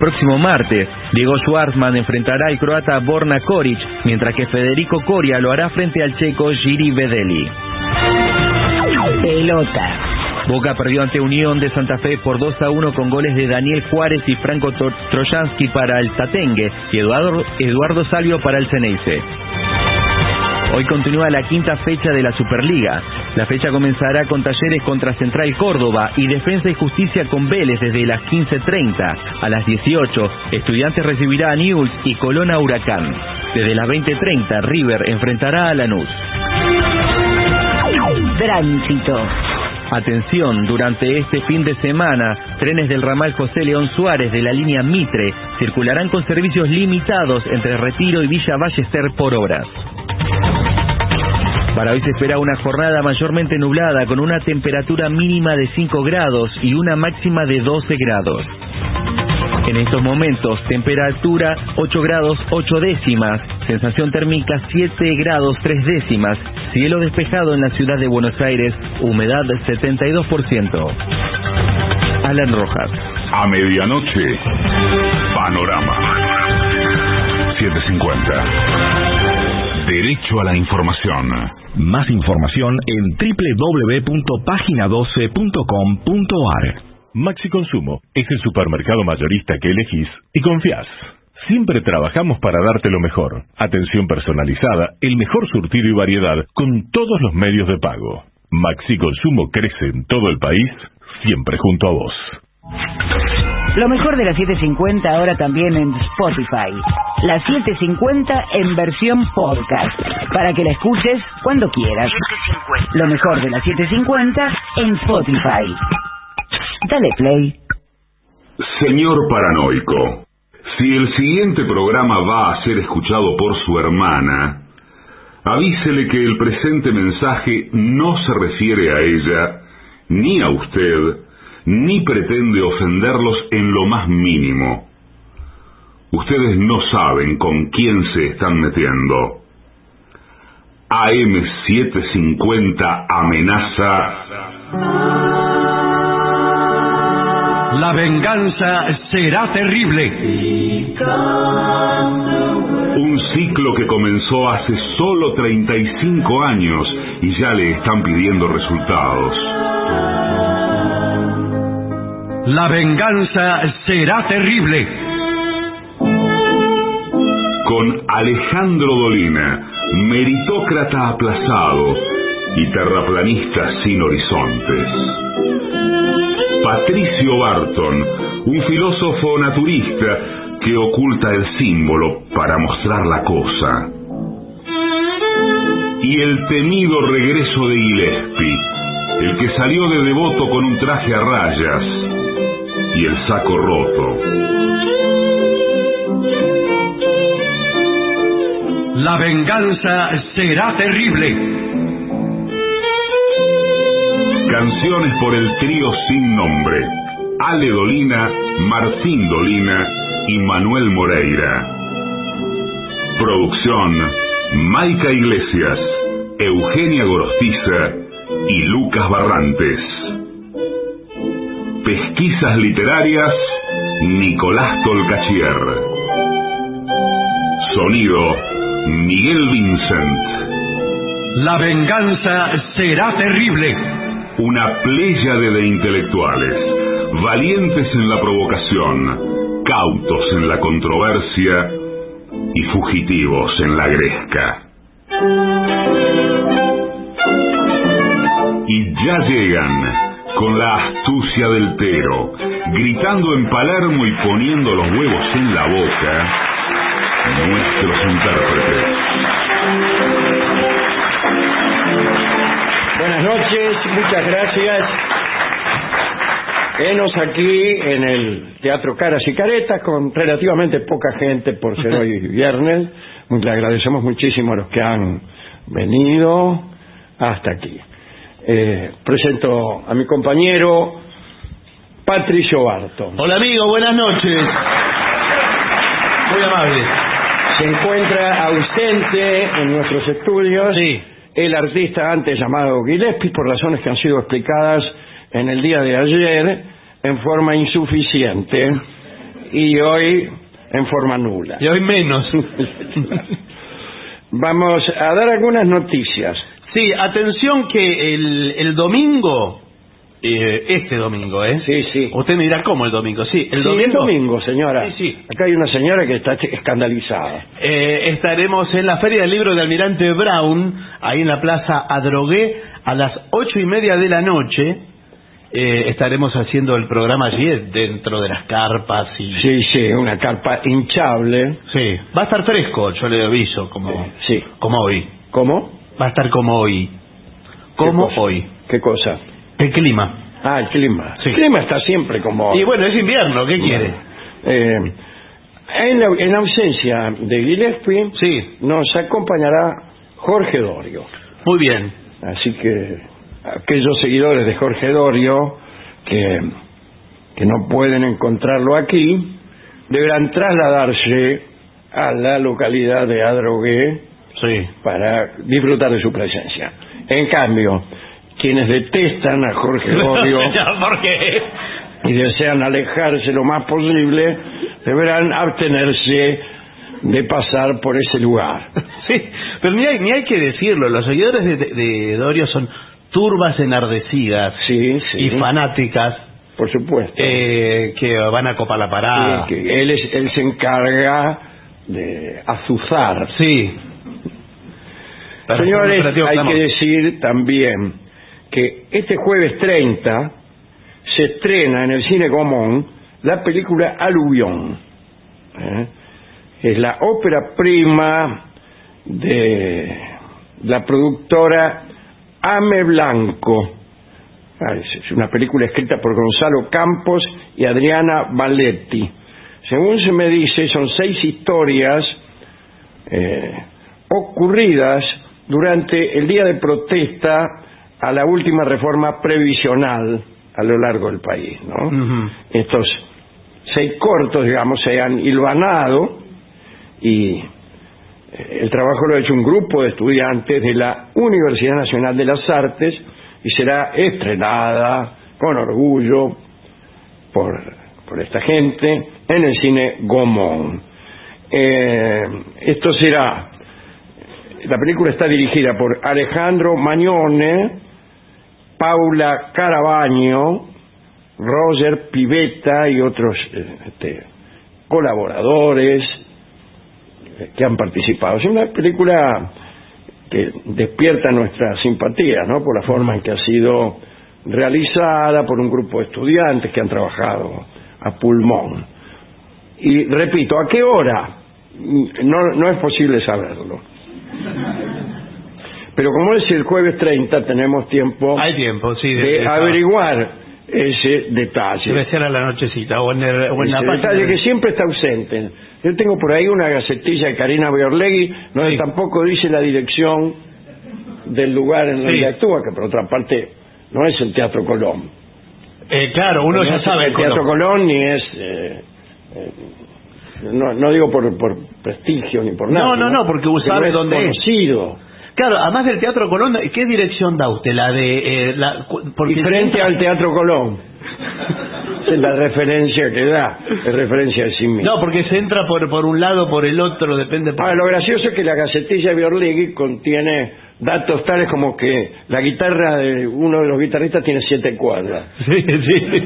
Próximo martes, Diego Schwartzman enfrentará al croata Borna Koric, mientras que Federico Coria lo hará frente al checo Giri Bedeli. Pelota. Boca perdió ante Unión de Santa Fe por 2 a 1 con goles de Daniel Juárez y Franco Trojansky para el Tatengue y Eduardo, Eduardo Salvio para el Ceneice. Hoy continúa la quinta fecha de la Superliga. La fecha comenzará con talleres contra Central Córdoba y Defensa y Justicia con Vélez desde las 15.30. A las 18, Estudiantes recibirá a Newell's y Colona Huracán. Desde las 20.30, River enfrentará a Lanús. Tránsito. Atención, durante este fin de semana, trenes del ramal José León Suárez de la línea Mitre circularán con servicios limitados entre Retiro y Villa Ballester por horas. Para hoy se espera una jornada mayormente nublada con una temperatura mínima de 5 grados y una máxima de 12 grados. En estos momentos, temperatura 8 grados 8 décimas, sensación térmica 7 grados 3 décimas, cielo despejado en la ciudad de Buenos Aires, humedad 72%. Alan Rojas. A medianoche, panorama. 750. Derecho a la información. Más información en www.pagina12.com.ar. Maxi Consumo es el supermercado mayorista que elegís y confías. Siempre trabajamos para darte lo mejor. Atención personalizada, el mejor surtido y variedad con todos los medios de pago. Maxi Consumo crece en todo el país, siempre junto a vos. Lo mejor de la 750 ahora también en Spotify. La 750 en versión podcast, para que la escuches cuando quieras. Lo mejor de la 750 en Spotify. Dale play. Señor paranoico, si el siguiente programa va a ser escuchado por su hermana, avísele que el presente mensaje no se refiere a ella, ni a usted, ni pretende ofenderlos en lo más mínimo. Ustedes no saben con quién se están metiendo. AM750 amenaza... La venganza será terrible. Un ciclo que comenzó hace solo 35 años y ya le están pidiendo resultados. La venganza será terrible. Con Alejandro Dolina, meritócrata aplazado y terraplanista sin horizontes. Patricio Barton, un filósofo naturista que oculta el símbolo para mostrar la cosa. Y el temido regreso de Gillespie, el que salió de devoto con un traje a rayas y el saco roto. La venganza será terrible. Canciones por el trío sin nombre. Ale Dolina, Martín Dolina y Manuel Moreira. Producción, Maica Iglesias, Eugenia Gorostiza y Lucas Barrantes. Pesquisas literarias, Nicolás Tolcachier. Sonido, Miguel Vincent. La venganza será terrible. Una pléyade de intelectuales, valientes en la provocación, cautos en la controversia y fugitivos en la gresca. Ya llegan con la astucia del tero, gritando en Palermo y poniendo los huevos en la boca, nuestros intérpretes. Buenas noches, muchas gracias. Venos aquí en el Teatro Caras y Caretas con relativamente poca gente por ser hoy viernes. Le agradecemos muchísimo a los que han venido hasta aquí. Eh, presento a mi compañero Patricio Barton. Hola amigo, buenas noches. Muy amable. Se encuentra ausente en nuestros estudios Sí. el artista antes llamado Gillespie por razones que han sido explicadas en el día de ayer en forma insuficiente y hoy en forma nula. Y hoy menos. Vamos a dar algunas noticias. Sí, atención que el, el domingo, eh, este domingo, ¿eh? Sí, sí. Usted me dirá cómo el domingo. Sí, el Sí, domingo. el domingo, señora. Sí, sí. Acá hay una señora que está escandalizada. Eh, estaremos en la Feria del Libro de Almirante Brown, ahí en la Plaza Adrogué, a las ocho y media de la noche. Eh, estaremos haciendo el programa allí dentro de las carpas y... Sí, sí, una carpa hinchable. Sí. Va a estar fresco, yo le aviso, como, Sí. como hoy. ¿Cómo? Va a estar como hoy. ¿Qué Como cosa? hoy. ¿Qué cosa? El clima. Ah, el clima. Sí. El clima está siempre como... Y bueno, es invierno, ¿qué quiere? Eh, en, la, en ausencia de Gillespie, Sí, nos acompañará Jorge Dorio. muy bien. Así que aquellos seguidores de Jorge Dorio que, que no pueden encontrarlo aquí, deberán trasladarse a la localidad de Adrogué Sí. para disfrutar de su presencia. En cambio, quienes detestan a Jorge Dorio Porque... y desean alejarse lo más posible, deberán abstenerse de pasar por ese lugar. Sí, pero ni hay, ni hay que decirlo, los seguidores de, de- de Dorio son turbas enardecidas Sí, sí. y fanáticas Por supuesto. eh, que van a copar la parada. Sí, que él, es- él se encarga de azuzar. Sí. Para Señores, hay que decir también que este jueves 30 se estrena en el Cine Común la película Aluvión. ¿eh? Es la ópera prima de la productora Ame Blanco. Ah, es- Es una película escrita por Gonzalo Campos y Adriana Valetti. Según se me dice, son seis historias eh, ocurridas durante el día de protesta a la última reforma previsional a lo largo del país. ¿no? Estos seis cortos, digamos, se han hilvanado y eh, el trabajo lo ha hecho un grupo de estudiantes de la Universidad Nacional de las Artes y será estrenada con orgullo por, por esta gente en el cine Gomón. Eh, esto será, la película está dirigida por Alejandro Mañone, Paula Carabaño, Roger Pivetta y otros este, colaboradores que han participado. Es una película que despierta nuestra simpatía, ¿no? Por la forma en que ha sido realizada por un grupo de estudiantes que han trabajado a pulmón. Y repito, ¿a qué hora? No es posible saberlo. Pero como es el jueves 30, tenemos tiempo Hay tiempo, sí. de, de- averiguar ese detalle. Debe ser a la nochecita o en, el- o en la página. detalle de- que siempre está ausente. Yo tengo por ahí una gacetilla de Karina Beorlegui, donde Sí. tampoco dice la dirección del lugar en donde Sí. actúa, que por otra parte no es el Teatro Colón. Eh, claro, uno No ya es sabe. el Teatro Colón ni es... eh, eh, no, no digo por, por prestigio ni por nada. No, no, no, porque sabe no dónde es. Claro, además del Teatro Colón, ¿qué dirección da usted? La de... eh, la, porque y frente al Teatro Colón. Es la referencia que da, es referencia de sí mismo. No, porque se entra por, por un lado, por el otro, depende... Por... Ah, lo gracioso es que la gacetilla de Orlegui contiene datos tales como que la guitarra de uno de los guitarristas tiene siete cuerdas Sí, sí.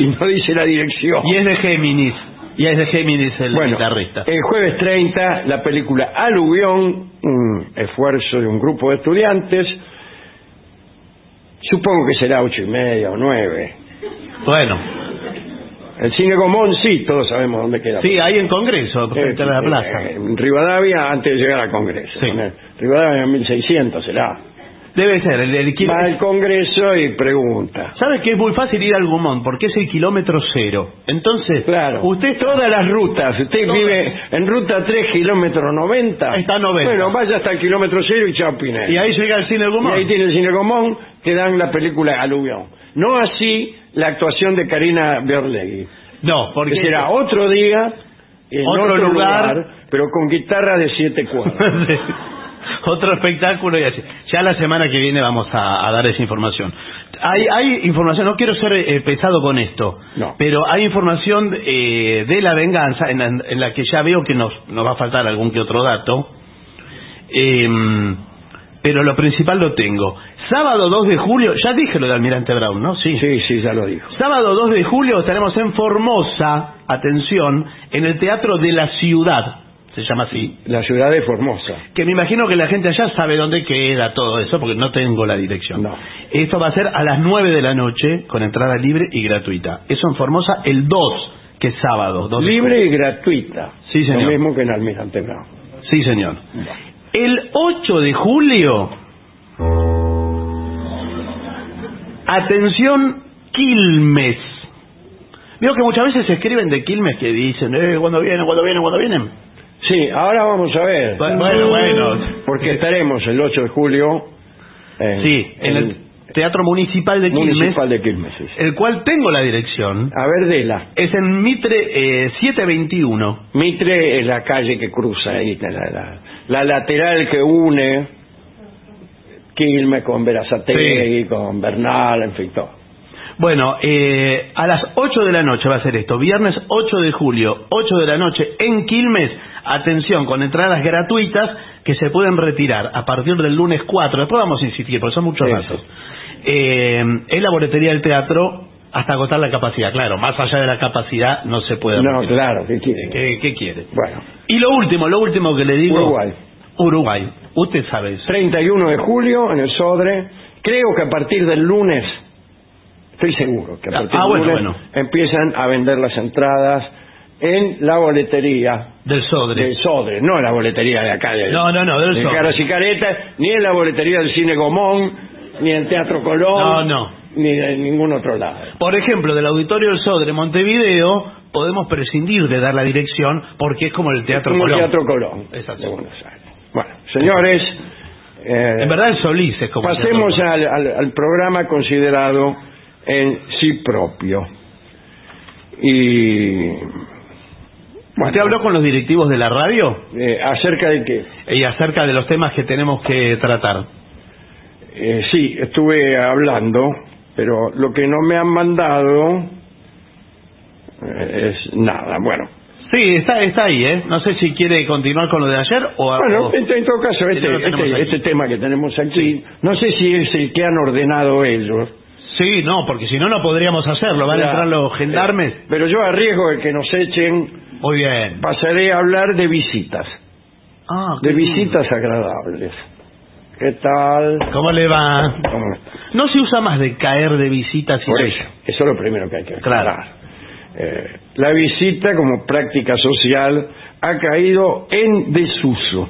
y no dice la dirección. Y es de Géminis. Y es de Géminis el bueno, guitarrista. el jueves 30 la película Aluvión, un esfuerzo de un grupo de estudiantes, supongo que será ocho y media o nueve. Bueno, El cine Gomón sí, todos sabemos dónde queda. sí, ahí en Congreso, frente a la Eh, plaza. eh, En Rivadavia antes de llegar al Congreso. Sí. En Rivadavia en 1600 será. Debe ser, el, el kil- Va al Congreso y pregunta. ¿Sabe que es muy fácil ir al Gumón? Porque es el kilómetro cero. Entonces, Claro. usted Todas las rutas. Usted Todas. vive en ruta 3, kilómetro 90. Está 90. Bueno, vaya hasta el kilómetro 0 y chao Pinel. Y ahí llega el cine Y Gumón. ahí tiene el cine Gomón que dan la película Aluvión. No así la actuación de Karina Berlegui. No, Que porque será otro día, en Otro otro, lugar. lugar, pero con guitarra de siete cuerdas. Otro espectáculo y así. Ya la semana que viene vamos a, a dar esa información. Hay, hay información, no quiero ser eh, pesado con esto, No. pero hay información eh, de la venganza en la, en la que ya veo que nos, nos va a faltar algún que otro dato, Em, pero lo principal lo tengo. Sábado 2 de julio, ya dije lo de Almirante Brown, ¿no? Sí. Sí, sí, ya lo dijo. Sábado 2 de julio estaremos en Formosa, atención, en el Teatro de la Ciudad, se llama así. La ciudad de Formosa. Que me imagino que la gente allá sabe dónde queda todo eso, porque no tengo la dirección. No. Esto va a ser a las 9 de la noche, con entrada libre y gratuita. Eso en Formosa el 2, que es sábado. 2 de Libre y gratuita. Sí, señor. Lo mismo que en Almirante Brown. Sí, señor. El 8 de julio, atención, Quilmes. Veo que muchas veces se escriben de Quilmes que dicen, eh, ¿cuándo vienen, cuándo vienen, cuándo vienen? Sí, ahora vamos a ver. Bu- Bueno, bueno. Porque estaremos el 8 de julio en, Sí, en el Teatro Municipal de Quilmes, Municipal de Quilmes. sí. el cual tengo la dirección. A ver, Dela. Es en Mitre eh, 721. Mitre es la calle que cruza ahí, la, la- la lateral que une Quilmes con Verazategui, con Bernal, en fin, todo. Bueno, eh, a las 8 de la noche va a ser esto. Viernes 8 de julio, 8 de la noche en Quilmes. Atención, con entradas gratuitas que se pueden retirar a partir del lunes 4. Después vamos a insistir, porque son muchos datos. Eh, en la boletería del teatro hasta agotar la capacidad. Claro, más allá de la capacidad no se puede. No, retirar. claro, ¿qué quiere? ¿Qué, qué quiere? Bueno, Y lo último, lo último que le digo. Uruguay. Uruguay. Usted sabe eso. 31 de julio en el Sodre. Creo que a partir del lunes, estoy seguro que a Ah, partir ah, bueno, lunes bueno. empiezan a vender las entradas en la boletería Del Sodre. del Sodre, no en la boletería de acá de, No, no, no, del de Sodre. Caras y Caretas, ni en la boletería del Cine Gomón, ni en el Teatro Colón, No, no. ni de ningún otro lado. Por ejemplo, del Auditorio del Sodre Montevideo podemos prescindir de dar la dirección porque es como el Teatro Como el Colón. Teatro Colón así. de Buenos Aires. Bueno, señores, eh, En verdad el Solís es como el pasemos al programa considerado en sí propio. Y bueno, ¿Usted habló con los directivos de la radio eh, acerca de que y acerca de los temas que tenemos que tratar? eh, sí, estuve hablando, pero lo que no me han mandado eh, es nada. Bueno, Sí, está, está ahí, ¿eh? No sé si quiere continuar con lo de ayer o... Bueno, o- en, en todo caso, este, este, este tema que tenemos aquí, no sé si es el que han ordenado ellos. Sí, no, porque si no, no podríamos hacerlo. Van a Ya, entrar los gendarmes. eh, pero yo a riesgo de que nos echen, Muy bien. pasaré a hablar de visitas, Ah, de visitas agradables. ¿Qué tal? ¿Cómo le va? ¿Cómo está? No se usa más de caer de visitas y Por eso, eso es lo primero que hay que aclarar. Claro. Eh, la visita como práctica social ha caído en desuso.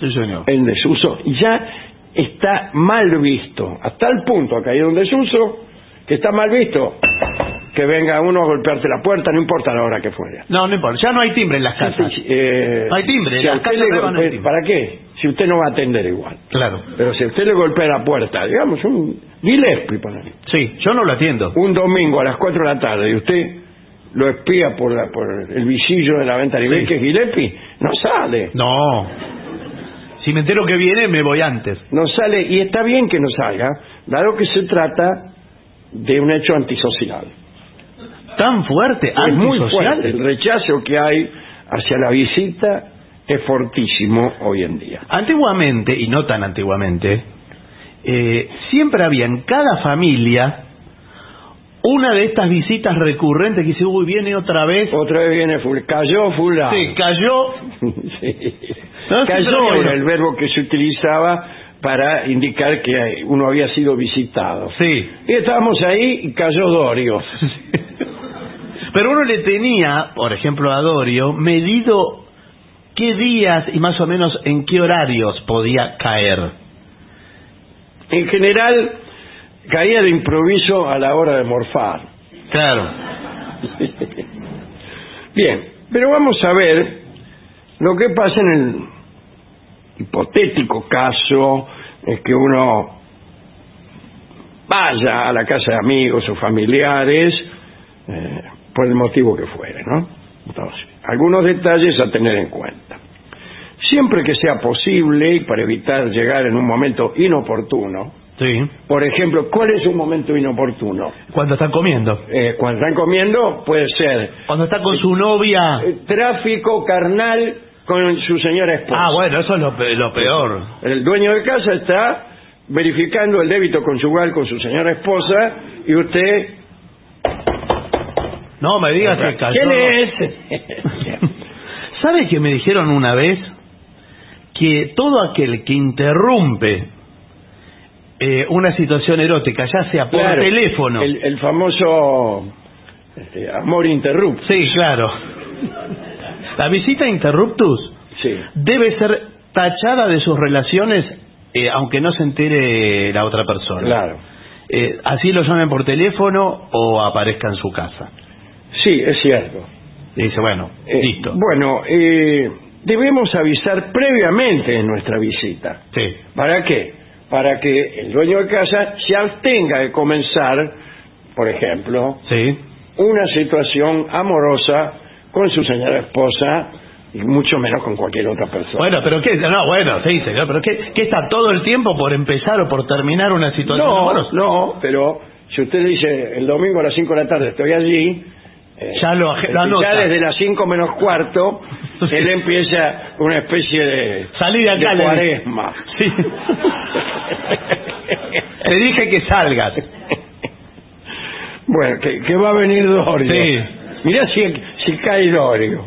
Sí, señor. en desuso ya está mal visto. Hasta el punto ha caído en desuso que está mal visto que venga uno a golpearte la puerta, no importa la hora que fuera. No, no importa. Ya no hay timbre en las casas. Eh, No hay timbre, si a las casas le golpea- timbre. ¿Para qué? Si usted no va a atender igual. Claro. Pero si a usted le golpea la puerta, digamos, un Gillespie, ponele, Sí, yo no lo atiendo. un domingo a las 4 de la tarde y usted lo espía por, la- por el visillo de la ventana y ve Sí. que es Gillespie, no sale. No. Si me entero que viene, me voy antes. no sale y está bien que no salga, dado que se trata de un hecho antisocial. Tan fuerte, Es muy antisocial. fuerte, el rechazo que hay hacia la visita es fortísimo hoy en día. Antiguamente, y no tan antiguamente, eh, siempre había en cada familia una de estas visitas recurrentes que dice, uy, viene otra vez. Otra vez viene cayó fulano. Sí, cayó. Sí. No, Cayó era el verbo que se utilizaba para indicar que uno había sido visitado. Sí. Y estábamos ahí y cayó Dorio. Pero uno le tenía, por ejemplo, a Dorio, medido qué días y más o menos en qué horarios podía caer. En general, caía de improviso a la hora de morfar. Claro. Bien, pero vamos a ver lo que pasa en el hipotético caso es que uno vaya a la casa de amigos o familiares eh, por el motivo que fuere, ¿no? Entonces, algunos detalles a tener en cuenta. Siempre que sea posible y para evitar llegar en un momento inoportuno, Sí. Por ejemplo, ¿cuál es un momento inoportuno? Cuando están comiendo. Eh, cuando están comiendo puede ser Cuando está con su novia. eh, tráfico carnal con su señora esposa. Ah, bueno, eso es lo, pe- lo peor. El dueño de casa está verificando el débito conjugal con su señora esposa y usted... No me digas que cayó. ¿Quién es? ¿Sabe que me dijeron una vez que todo aquel que interrumpe eh, una situación erótica, ya sea por Claro, teléfono. El, el famoso este, amor interrupto. Sí, claro. La visita interruptus Sí. debe ser tachada de sus relaciones, eh, aunque no se entere la otra persona. Claro. Eh, así lo llamen por teléfono o aparezca en su casa. Sí, es cierto. Y dice, bueno, Eh, listo. Bueno, eh, debemos avisar previamente de nuestra visita. Sí. ¿Para qué? Para que el dueño de casa se abstenga de comenzar, por ejemplo, Sí. una situación amorosa con su señora esposa y mucho menos con cualquier otra persona. Bueno, pero qué, no, bueno, sí, señor, pero qué, qué está todo el tiempo por empezar o por terminar una situación no, amorosa? no, pero si usted dice el domingo a las 5 de la tarde estoy allí, eh, Ya lo, ag- lo ya anota. desde las 5 menos cuarto, él empieza una especie de, Salí de acá, cuaresma. Sí. Te dije que salgas. Bueno, que, que va a venir Dorio. Sí. Mirá si, si cae Dorio.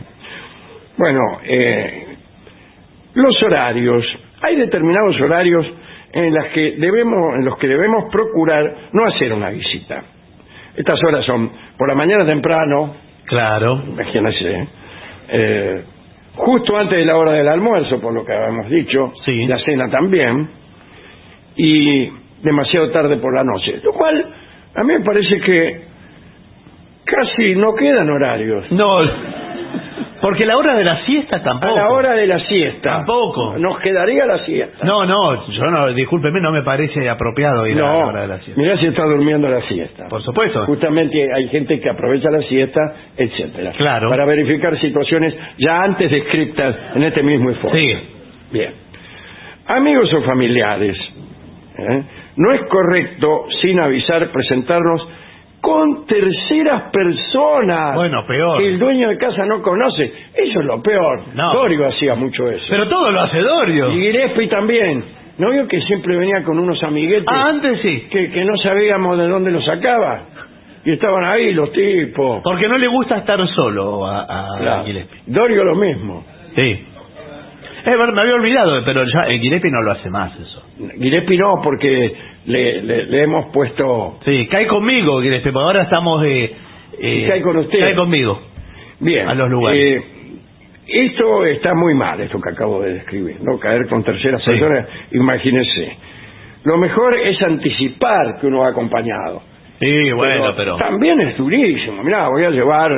Bueno, eh, los horarios. Hay determinados horarios en, las que debemos, en los que debemos procurar no hacer una visita. Estas horas son por la mañana temprano, Claro. imagínense, eh, justo antes de la hora del almuerzo, por lo que habíamos dicho, Sí. la cena también, y demasiado tarde por la noche. Lo cual, a mí me parece que casi no quedan horarios. No, porque la hora de la siesta tampoco. A la hora de la siesta. Tampoco. Nos quedaría la siesta. No, no, yo no, discúlpeme, no me parece apropiado ir a la hora de la siesta. mirá si está durmiendo la siesta. Por supuesto. Justamente hay gente que aprovecha la siesta, etcétera. Claro. Para verificar situaciones ya antes descritas en este mismo informe. Sí. Bien. Amigos o familiares, ¿eh? no es correcto, sin avisar, presentarnos con terceras personas. Bueno, peor. Que el dueño de casa no conoce. Eso es lo peor. No. Dorio hacía mucho eso. Pero todo lo hace Dorio. Y Gillespie también. ¿No vio que siempre venía con unos amiguetes Ah, antes sí. que, que no sabíamos de dónde los sacaba? Y estaban ahí los tipos. Porque no le gusta estar solo a, a Claro. Gillespie. Dorio lo mismo. Sí. Verdad, me había olvidado, pero ya eh, Gillespie no lo hace más eso. Gillespie no, porque le, le- le hemos puesto... Sí, cae conmigo, porque ahora estamos... Eh, eh, Cae con usted. Cae conmigo. Bien. A los lugares. eh, esto está muy mal, esto que acabo de describir, ¿no? Caer con terceras Sí. personas, imagínese. Lo mejor es anticipar que uno va acompañado. Sí, bueno, pero... También es durísimo. Mirá, voy a llevar...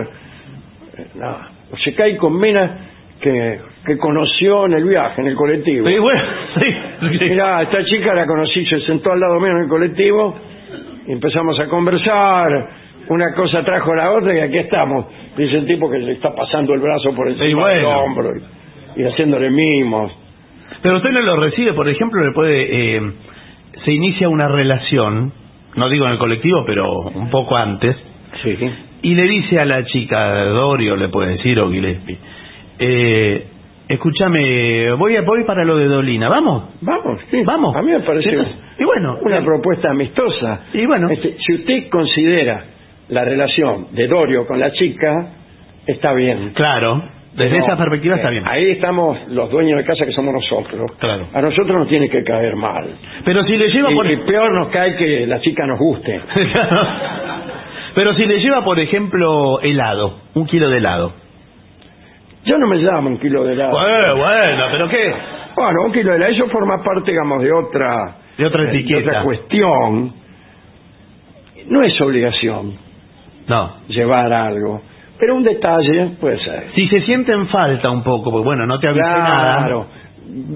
eh, nada, se cae con minas que, que conoció en el viaje, en el colectivo. Sí, bueno, sí. Mirá, esta chica la conocí, se sentó al lado mío en el colectivo y empezamos a conversar. Una cosa trajo la otra y aquí estamos. Dice el tipo que le está pasando el brazo por encima Sí, bueno. del hombro y, y haciéndole mimos. Pero usted no lo recibe, por ejemplo, le puede... eh, se inicia una relación, no digo en el colectivo, pero un poco antes, Sí. y le dice a la chica, Dorio le puede decir, o Gillespie, eh, escúchame, voy, a, voy para lo de Dolina, ¿vamos? Vamos, sí. Vamos. A mí me parece y bueno, una eh, propuesta amistosa. Y bueno. Este, si usted considera la relación de Dorio con la chica, está bien. Claro, desde No, esa perspectiva eh, está bien. Ahí estamos los dueños de casa que somos nosotros. Claro. A nosotros nos tiene que caer mal. Pero si le lleva Y, por... y peor nos cae que la chica nos guste. Pero si le lleva, por ejemplo, helado, un kilo de helado. Yo no me llamo un kilo de helado. Bueno, bueno, pero ¿qué? Bueno, un kilo de helado, eso forma parte, digamos, de otra, De otra de etiqueta. otra cuestión. No es obligación No. llevar algo, pero un detalle puede ser. Si se siente en falta un poco, pues bueno, no te avisé nada. Claro.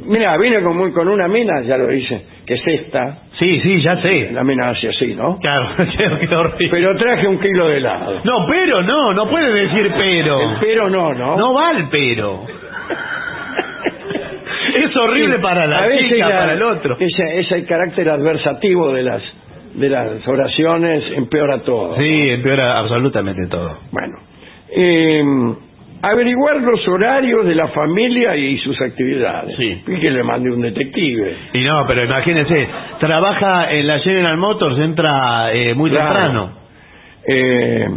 Mira, vine con, muy- con una mina, ya lo dice, que es esta. Sí, sí, ya sé. La hace así, ¿no? Claro. Pero traje un kilo de helado. No, pero no, no puede decir pero. El pero no, ¿no? No va el pero. Es horrible para la chica, para el otro. Ese, ese carácter adversativo de las de las oraciones empeora todo. Sí, empeora absolutamente todo. Bueno, eh, averiguar los horarios de la familia y sus actividades. Sí. Y que le mande un detective. Y no, pero imagínense, trabaja en la General Motors, entra eh, muy Claro. temprano. Eh,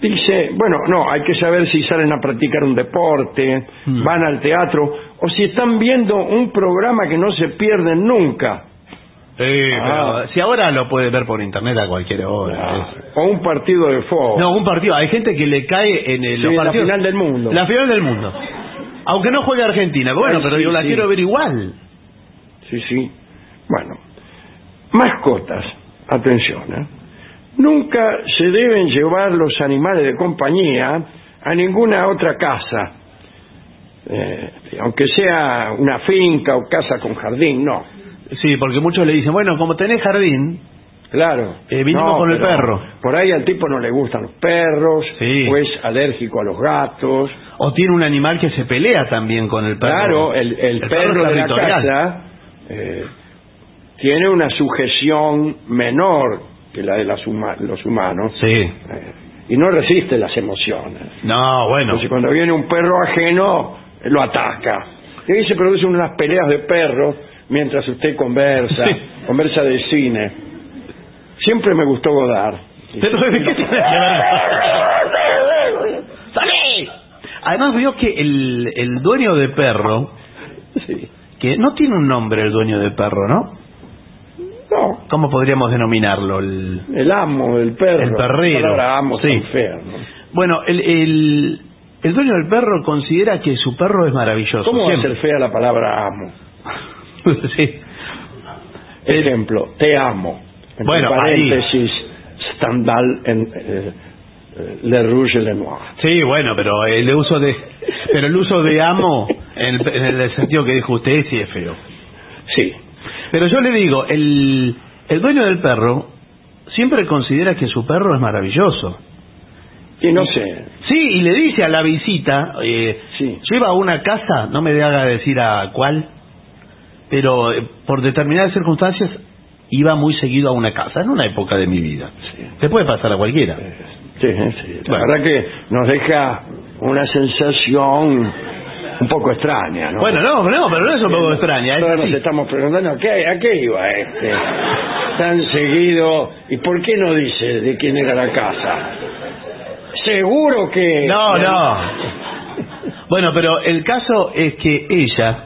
dice, bueno, no, hay que saber si salen a practicar un deporte, Hmm. van al teatro, o si están viendo un programa que no se pierden nunca. Sí, Ah. pero si ahora lo puede ver por internet a cualquier hora. Ah. O un partido de fútbol. No, un partido. Hay gente que le cae en el Sí, la final del mundo. La final del mundo. Aunque no juegue Argentina. Bueno, Ay, pero sí, yo la sí. quiero ver igual. Sí, sí. Bueno, mascotas, atención, ¿eh? Nunca se deben llevar los animales de compañía a ninguna otra casa, Eh, aunque sea una finca o casa con jardín, no. Sí, porque muchos le dicen, bueno, como tenés jardín, Claro. Eh, vinimos No, con el perro. Por ahí al tipo no le gustan los perros, Sí. o es alérgico a los gatos. o tiene un animal que se pelea también con el perro. Claro, el, el perro, es de la casa eh, tiene una sujeción menor que la de las huma- los humanos Sí. eh, y no resiste las emociones. No, bueno. Entonces cuando viene un perro ajeno, lo ataca. Y ahí se producen unas peleas de perros mientras usted conversa, Sí. conversa de cine. Siempre me gustó Godard. Pero, ¿de qué tiene que ver? ¡Salí! Además veo que el, el dueño de perro, Sí. que no tiene un nombre el dueño de perro, ¿no? No, ¿Cómo podríamos denominarlo? El... el amo del perro. El perrero. La palabra amo Sí. fea, ¿no? Bueno, el, el, el dueño del perro considera que su perro es maravilloso. ¿Cómo va a ser fea la palabra amo? sí. Ejemplo, te amo. Entre Bueno, paréntesis, Stendhal en eh, eh, Le Rouge et Le Noir. Sí, bueno, pero el uso de pero el uso de amo en el, en el sentido que dijo usted sí es feo. Sí. Pero yo le digo, el, el dueño del perro siempre considera que su perro es maravilloso. Y no sé, Sí, y le dice a la visita, eh, Sí. lleva a una casa, no me haga decir a cuál, pero eh, por determinadas circunstancias iba muy seguido a una casa, en una época de mi vida. Sí. Le puede pasar a cualquiera. sí, sí. La Bueno. verdad que nos deja una sensación un poco extraña, ¿no? Bueno, no, no, pero no es un poco extraña. es Todos nos estamos preguntando ¿a qué, a qué iba este tan seguido y por qué no dice de quién era la casa. Seguro que No, no. Bueno, pero el caso es que ella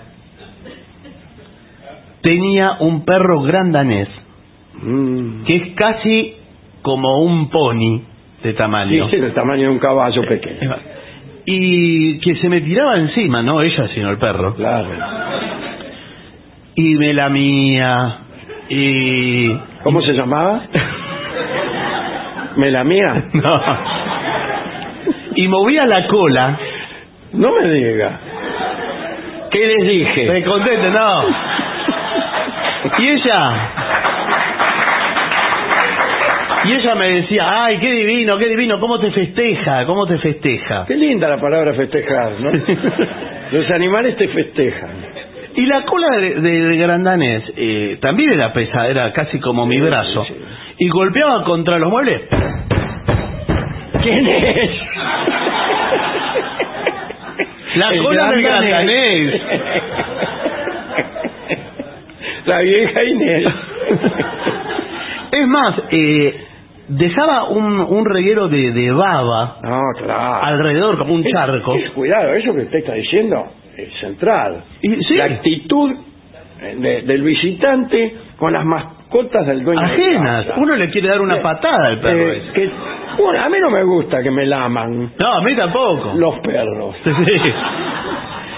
tenía un perro gran danés Mm. que es casi como un pony de tamaño. sí, del tamaño de un caballo pequeño. Y que se me tiraba encima, no ella, sino el perro. Claro. Y me lamía. Y. ¿Cómo se llamaba? ¿Me la mía? No. Y movía la cola. No me diga. ¿Qué les dije? Me contente, no. Y ella. Y ella me decía, ay, qué divino, qué divino, cómo te festeja, cómo te festeja. Qué linda la palabra festejar, ¿no? Los animales te festejan. Y la cola de- grandanés eh, también era pesada, era casi como mi brazo. sí, sí. Y golpeaba contra los muebles. ¿Quién es? La cola del gran grandanés. La vieja Inés. Es más, eh, dejaba un, un reguero de, de baba No, claro. alrededor, como un Es- charco. es- cuidado, eso que usted está diciendo es central. Y, sí, La actitud eh, de- del visitante con las mascotas del dueño de ajenas. casa. Uno le quiere dar una Eh, patada al perro eh, ese. que- bueno, a mí no me gusta que me laman No, a mí tampoco. los perros. Sí.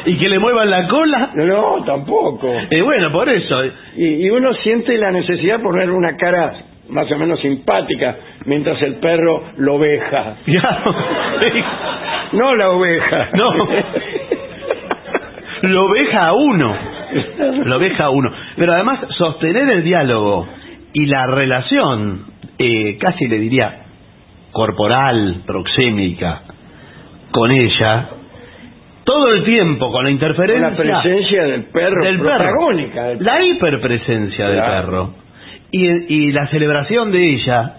Y que le muevan la cola. No, tampoco. Y bueno, por eso. Y, y uno siente la necesidad de poner una cara más o menos simpática mientras el perro lo oveja. No la oveja. No. Lo deja a uno. Lo deja a uno. Pero además, sostener el diálogo y la relación, eh, casi le diría, corporal, proxémica, con ella, todo el tiempo con la interferencia. La presencia del perro del. La hiperpresencia del perro. Y, y la celebración de ella,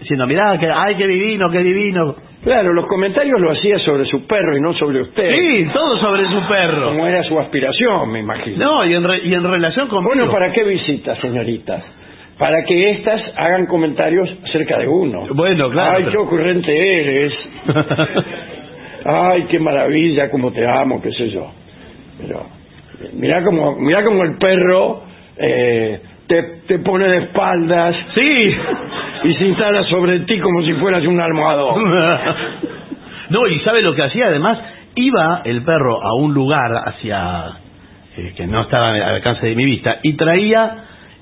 diciendo, mirá, que, ay, qué divino, qué divino. Claro, los comentarios lo hacía sobre su perro y no sobre usted. Sí, todo sobre su perro. Como era su aspiración, me imagino. No, y en, re- y en relación con Bueno, ¿para qué visitas, señoritas? Para que éstas hagan comentarios acerca de uno. Bueno, claro, Ay, pero- qué ocurrente eres. Ay, qué maravilla, cómo te amo, qué sé yo. Pero mirá como, mirá como el perro eh, te, te pone de espaldas Sí. y se instala sobre ti como si fueras un almohadón. no, y ¿sabe lo que hacía? Además, iba el perro a un lugar hacia eh, que no estaba al alcance de mi vista y traía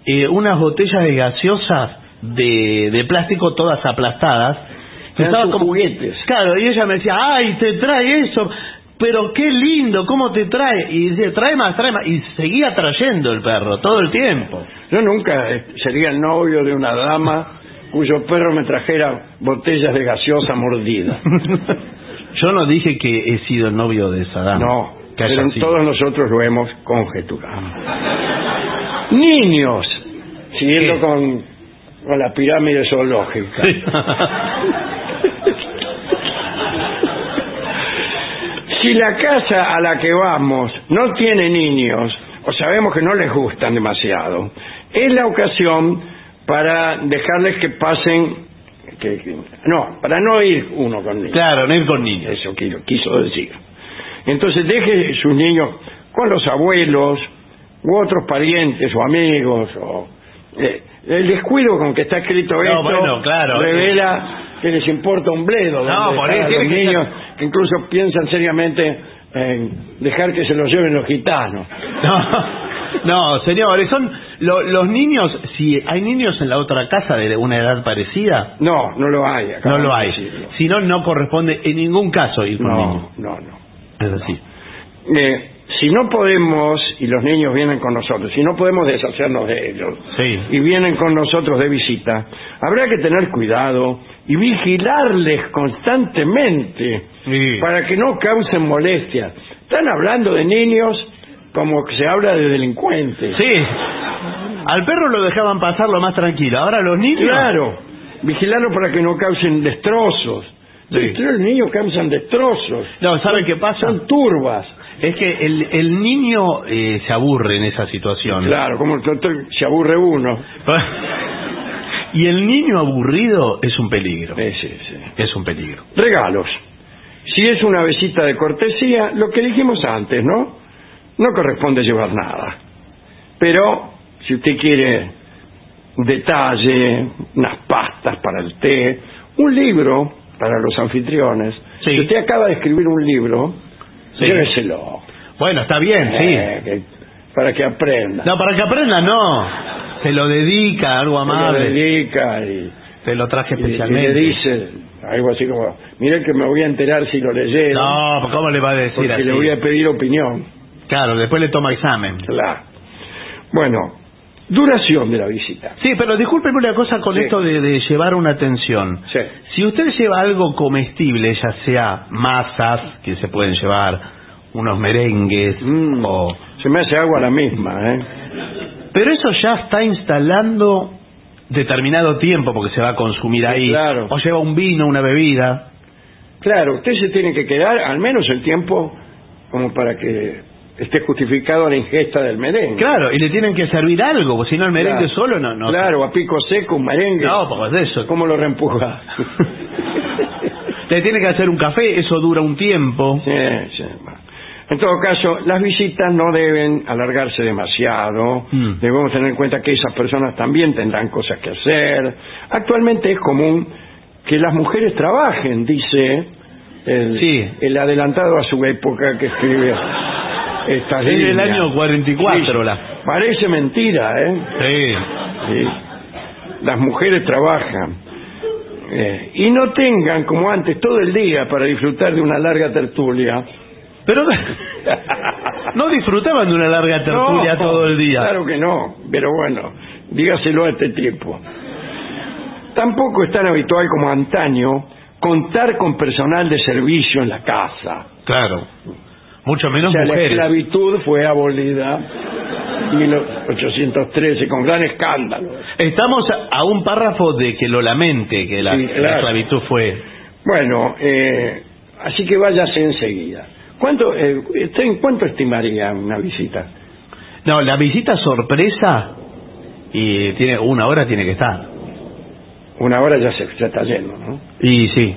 eh, unas botellas de gaseosas de, de plástico todas aplastadas. Eran estaban sus juguetes. Claro, y ella me decía, ay, te trae eso, pero qué lindo, ¿cómo te trae? Y decía, trae más, trae más. Y seguía trayendo el perro todo el tiempo. Yo nunca eh, sería el novio de una dama cuyo perro me trajera botellas de gaseosa mordida. Yo no dije que he sido el novio de esa dama. No, que pero todos nosotros lo hemos conjeturado. Niños, siguiendo ¿Qué? con, con la pirámide zoológica. Si la casa a la que vamos no tiene niños, o sabemos que no les gustan demasiado, es la ocasión para dejarles que pasen, que, que- no, para no ir uno con niños. Claro, no ir con niños. Eso quiso, quiso decir. Entonces deje sus niños con los abuelos u otros parientes o amigos o eh, el descuido con que está escrito No, esto bueno, claro. revela que les importa un bledo No, por tiene los que niños que incluso piensan seriamente en dejar que se los lleven los gitanos. No, no, señores, son lo- los niños, si hay niños en la otra casa de una edad parecida, No, no lo hay. no acaban lo hay. Si no, no corresponde en ningún caso ir con niños. No, no, no. Es así. Eh, si no podemos, y los niños vienen con nosotros, si no podemos deshacernos de ellos, Sí. y vienen con nosotros de visita, habrá que tener cuidado y vigilarles constantemente Sí. para que no causen molestias. Están hablando de niños como que se habla de delincuentes. Sí. Al perro lo dejaban pasar lo más tranquilo. Ahora los niños. Claro, vigilarlo para que no causen destrozos. Sí. Los niños causan destrozos. No, ¿sabe qué pasa? Son turbas. Es que el, el niño eh, se aburre en esa situación. Claro, como to- se aburre uno. Y el niño aburrido es un peligro. Sí, sí, sí. Es un peligro. Regalos. Si es una visita de cortesía, lo que dijimos antes, ¿no? No corresponde llevar nada. Pero, si usted quiere un detalle, unas pastas para el té, un libro para los anfitriones. Sí. Si usted acaba de escribir un libro, Sí. lléveselo. Bueno, está bien, sí. Eh, que- para que aprenda. No, para que aprenda, no. Se lo dedica, algo Se lo amable. dedica y, Te lo traje y- y especialmente. le dice algo así como, mire que me voy a enterar si lo leyeron. No, ¿cómo le va a decir así? le voy a pedir opinión. Claro, después le toma examen. Claro. Bueno, duración de la visita. Sí, pero discúlpeme una cosa con Sí. esto de, de llevar una atención. Sí. Si usted lleva algo comestible, ya sea masas que se pueden llevar, unos merengues, Mm, o... Se me hace agua la misma, ¿eh? Pero eso ya está instalando determinado tiempo porque se va a consumir ahí. claro. O lleva un vino, una bebida. Claro, usted se tiene que quedar al menos el tiempo como para que esté justificado la ingesta del merengue. Claro, y le tienen que servir algo, porque si no el merengue Claro. solo no... no Claro, a pico seco, un merengue. No, pues de eso. ¿Cómo lo reempuja? Le tiene que hacer un café, eso dura un tiempo. Sí, sí. En todo caso, las visitas no deben alargarse demasiado. Mm. Debemos tener en cuenta que esas personas también tendrán cosas que hacer. Actualmente es común que las mujeres trabajen, dice el, Sí. el adelantado a su época que escribe estas Es del líneas. año 44 Sí, la- Parece mentira, ¿eh? Sí. Sí. Las mujeres trabajan. Eh, y no tengan, como antes, todo el día para disfrutar de una larga tertulia. Pero no disfrutaban de una larga tertulia No, todo el día. Claro que no, pero bueno, dígaselo a este tipo. Tampoco es tan habitual como antaño contar con personal de servicio en la casa. Claro. Mucho O menos sea, la mujeres. esclavitud fue abolida en 1813 con gran escándalo. Estamos a un párrafo de que lo lamente, que la, Sí, la esclavitud fue... Bueno, eh, así que váyase enseguida. ¿Cuánto, eh, usted en cuánto estimaría una visita? No, la visita sorpresa y tiene una hora tiene que estar. Una hora ya se ya está lleno, ¿no? Y sí.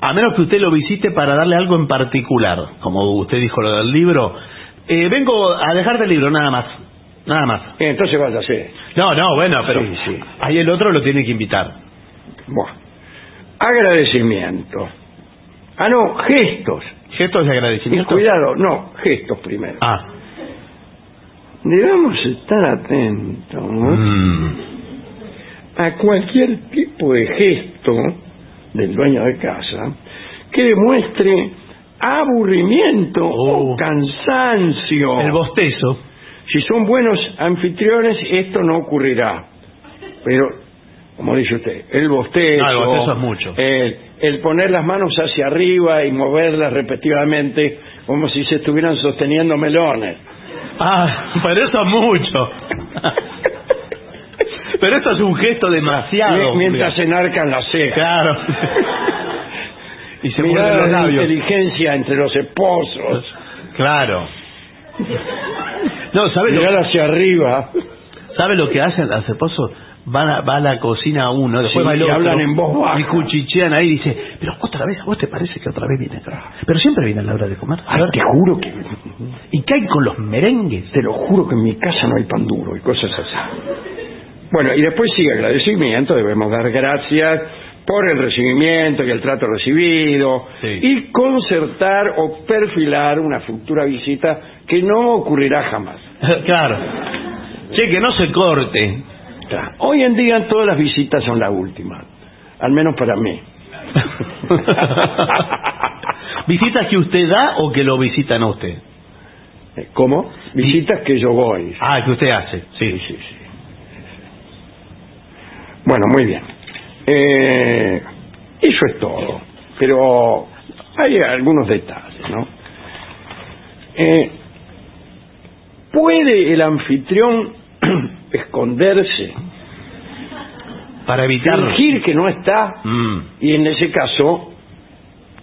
A menos que usted lo visite para darle algo en particular, como usted dijo lo del libro. Eh, vengo a dejarte el libro, nada más. Nada más. Eh, Entonces váyase. No, no, bueno, pero Sí, sí. ahí el otro lo tiene que invitar. Bueno. Agradecimiento. Ah, no, gestos. Gestos de agradecimiento. Cuidado, no, gestos primero. Ah. Debemos estar atentos ¿no? Mm. a cualquier tipo de gesto del dueño de casa que demuestre aburrimiento Oh. o cansancio. El bostezo. Si son buenos anfitriones, esto no ocurrirá. Pero, como dice usted, el bostezo, No, el bostezo es mucho. El, el poner las manos hacia arriba y moverlas repetidamente como si se estuvieran sosteniendo melones. Ah, pero eso es mucho. pero eso es un gesto demasiado. Mi- Mientras se enarcan las cejas. Claro. y se Mirar los la inteligencia entre los esposos. Claro. No, ¿sabe lo, Mirar hacia arriba. ¿sabe lo que hacen los esposos? Van a, va a la cocina uno, después Sí, va el y hablan en voz baja. y cuchichean ahí y dice, pero otra vez, ¿a vos te parece que otra vez viene? Pero siempre viene a la hora de comer. Ay, te juro que ¿Y qué hay con los merengues? te lo juro que en mi casa no hay pan duro y cosas así. Bueno, y después sigue agradecimiento, debemos dar gracias por el recibimiento y el trato recibido Sí. y concertar o perfilar una futura visita que no ocurrirá jamás. claro. Che, que no se corte. Hoy en día todas las visitas son la última, al menos para mí. ¿Visitas que usted da o que lo visitan a usted? Eh, ¿Cómo? Visitas que yo voy. Ah, que usted hace, sí. sí, sí. Bueno, muy bien. Eh, eso es todo. Pero hay algunos detalles, ¿no? Eh, ¿Puede el anfitrión esconderse, Para evitar... fingir que no está? Mm, Y en ese caso,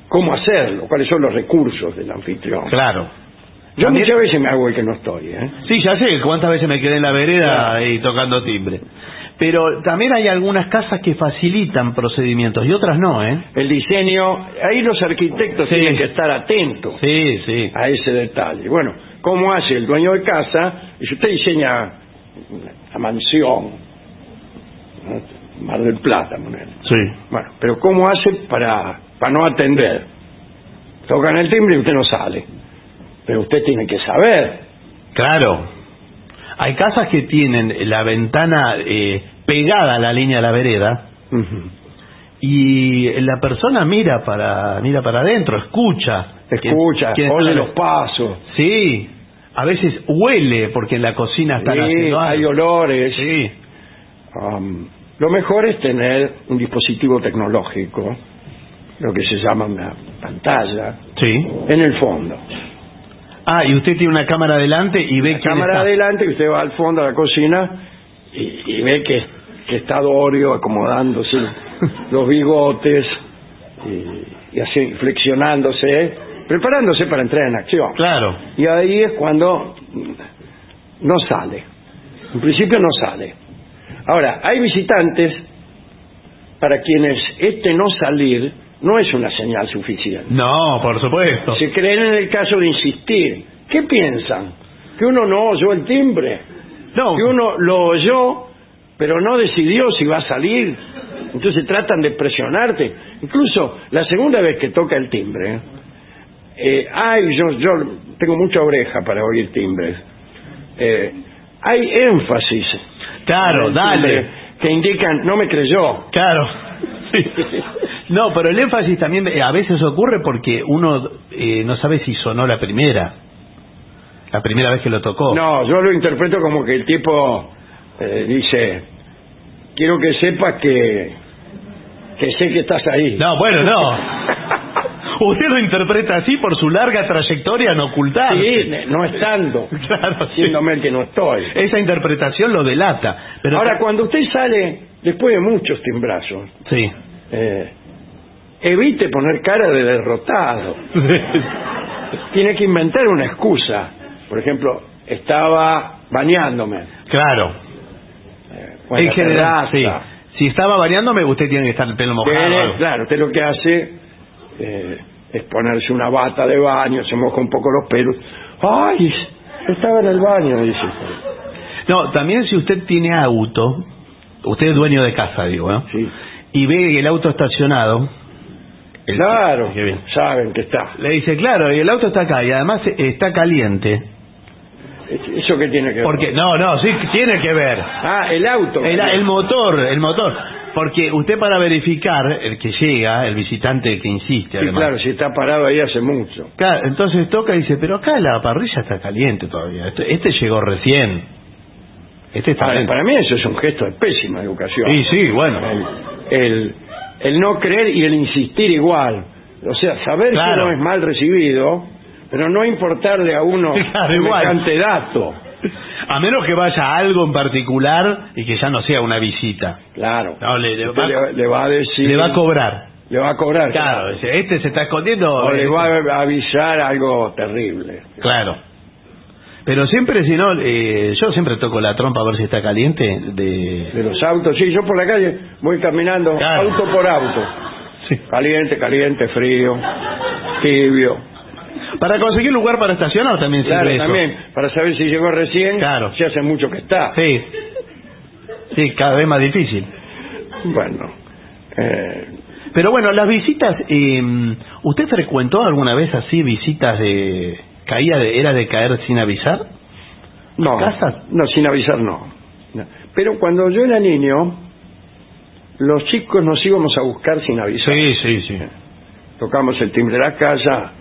¿cómo hacerlo? ¿Cuáles son los recursos del anfitrión? claro. Yo También- muchas veces me hago el que no estoy, ¿eh? Sí, ya sé cuántas veces me quedé en la vereda y tocando timbre. Pero también hay algunas casas que facilitan procedimientos y otras no, ¿eh? El diseño, ahí los arquitectos Sí. tienen que estar atentos. Sí, sí. a ese detalle. Bueno, ¿cómo hace el dueño de casa? Si usted diseña la mansión, ¿no? Mar del Plata, ponele. Sí. bueno, pero ¿cómo hace para, para no atender? Tocan el timbre y usted no sale. Pero usted tiene que saber. Claro. Hay casas que tienen la ventana eh, pegada a la línea de la vereda y la persona mira para mira para adentro, escucha. Escucha, ¿Quién- quién está oye los pasos. Sí. A veces huele porque en la cocina están Sí, haciendo hay olores. Sí. Um, lo mejor es tener un dispositivo tecnológico, lo que se llama una pantalla, Sí. en el fondo. Ah, y usted tiene una cámara adelante y ve la quién cámara está. adelante y usted va al fondo de la cocina y, y ve que, que está Dorio acomodándose los bigotes y, y así flexionándose, preparándose para entrar en acción. Claro. Y ahí es cuando no sale. En principio no sale. Ahora, hay visitantes para quienes este no salir no es una señal suficiente. No, por supuesto. Se creen en el caso de insistir. ¿Qué piensan? ¿Que uno no oyó el timbre? No. Que uno lo oyó, pero no decidió si va a salir. Entonces tratan de presionarte. Incluso la segunda vez que toca el timbre, eh, ay, yo, yo tengo mucha oreja para oír timbres. Eh, hay énfasis. Claro, dale. Que indican, no me creyó. Claro. Sí. No, pero el énfasis también eh, a veces ocurre porque uno eh, no sabe si sonó la primera. La primera vez que lo tocó. No, yo lo interpreto como que el tipo eh, dice, quiero que sepas que, que sé que estás ahí. No, bueno, no. Usted lo interpreta así por su larga trayectoria en ocultar. Sí, no estando. Claro, sí. Siéndome el que no estoy. Esa interpretación lo delata. Pero Ahora, cuando usted sale, después de muchos timbrazos, Sí. eh, evite poner cara de derrotado. Tiene que inventar una excusa. Por ejemplo, estaba bañándome. claro. o en general, sí. Si estaba variándome, usted tiene que estar el pelo mojado. Tiene- claro, usted lo que hace eh, es ponerse una bata de baño, se moja un poco los pelos. ¡Ay! Estaba en el baño, dice. No, también si usted tiene auto, usted es dueño de casa, digo, ¿no? Sí. Y ve el auto estacionado. el- Claro, Qué bien. saben que está. Le dice, claro, y el auto está acá y además está caliente. ¿Eso qué tiene que ver? Porque, no, no, sí, tiene que ver. Ah, el auto. El, el motor, el motor. Porque usted para verificar, el que llega, el visitante que insiste, Sí, además. claro, si está parado ahí hace mucho. Claro, entonces toca y dice, pero acá la parrilla está caliente todavía. Este, este llegó recién. Este está Para, para mí eso es un gesto de pésima educación. Sí, sí, bueno. El, el, el no creer y el insistir igual. O sea, saber Claro. que uno es mal recibido, pero no importarle a uno Claro, semejante dato. A menos que vaya a algo en particular y que ya no sea una visita. Claro. No, le, va, le, le va a decir... le va a cobrar. Le va a cobrar. Claro, este se está escondiendo. O le eh, va a avisar algo terrible. Claro. Pero siempre, si no, eh, yo siempre toco la trompa a ver si está caliente. De... De los autos, sí, yo por la calle voy caminando Claro. auto por auto. Sí. Caliente, caliente, frío, tibio. Para conseguir lugar para estacionar también sirve Claro, eso. también, para saber si llegó recién, Claro. si hace mucho que está. Sí. Sí, cada vez más difícil. Bueno, eh, Pero bueno, las visitas, eh, ¿usted frecuentó alguna vez así visitas de... caía de, era de caer sin avisar? no, ¿Casas? no, sin avisar no. No. Pero cuando yo era niño, los chicos nos íbamos a buscar sin avisar. Sí, sí, sí. Tocamos el timbre de la casa.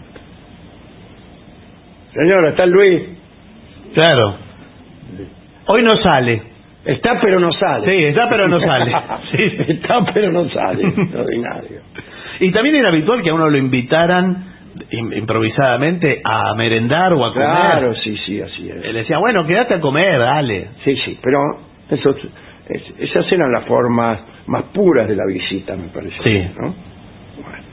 Señora, ¿está Luis? Claro. Hoy no sale. Está pero no sale. Sí, está pero no sale. Sí. Está pero no sale. Extraordinario. Y también era habitual que a uno lo invitaran im- improvisadamente a merendar o a comer. Claro, sí, sí, así es. Le decía, bueno, quédate a comer, dale. Sí, sí, pero eso, es- esas eran las formas más puras de la visita, me parece. Sí. ¿no? Bueno.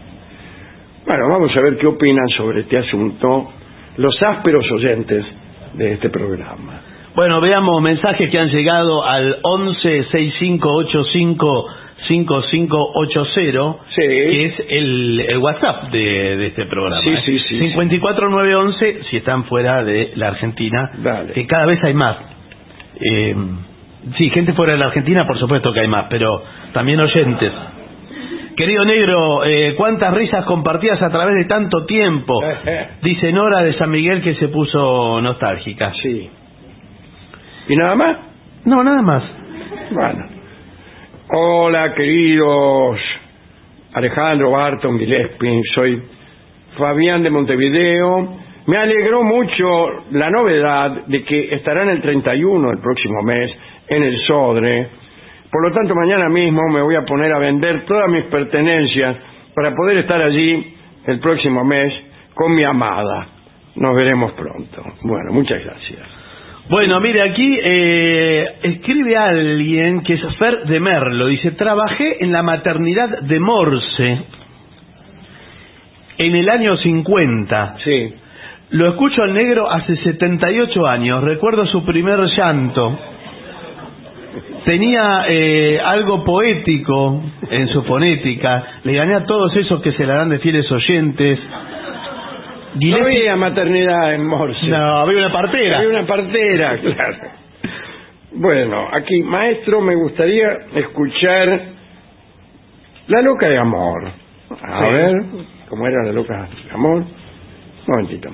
Bueno, vamos a ver qué opinan sobre este asunto los ásperos oyentes de este programa. Bueno, veamos mensajes que han llegado al 11 6585 5580, Sí. que es el, el WhatsApp de, de este programa. Sí, ¿eh? sí, sí, 54911 si están fuera de la Argentina, Dale. que cada vez hay más. Eh, sí, gente fuera de la Argentina, por supuesto que hay más, pero también oyentes. Querido negro, eh, cuántas risas compartidas a través de tanto tiempo. Dice Nora de San Miguel que se puso nostálgica. Sí. ¿Y nada más? No, nada más. Bueno. Hola, queridos Alejandro Barton Gillespie, soy Fabián de Montevideo. Me alegró mucho la novedad de que estarán el 31 el próximo mes en el Sodre. Por lo tanto, mañana mismo me voy a poner a vender todas mis pertenencias para poder estar allí el próximo mes con mi amada. Nos veremos pronto. Bueno, muchas gracias. Bueno, mire, aquí eh, escribe alguien que es Fer de Merlo. Dice, trabajé en la maternidad de Morse en el año 50. Sí. Lo escucho al negro hace 78 años. Recuerdo su primer llanto. Tenía eh, algo poético en su fonética. Le gané a todos esos que se la dan de fieles oyentes. No había maternidad en Morse. No, había una partera. Había una partera, claro. Bueno, aquí, maestro, me gustaría escuchar La Loca de Amor. A Sí. ver, ¿cómo era La Loca de Amor? Un momentito.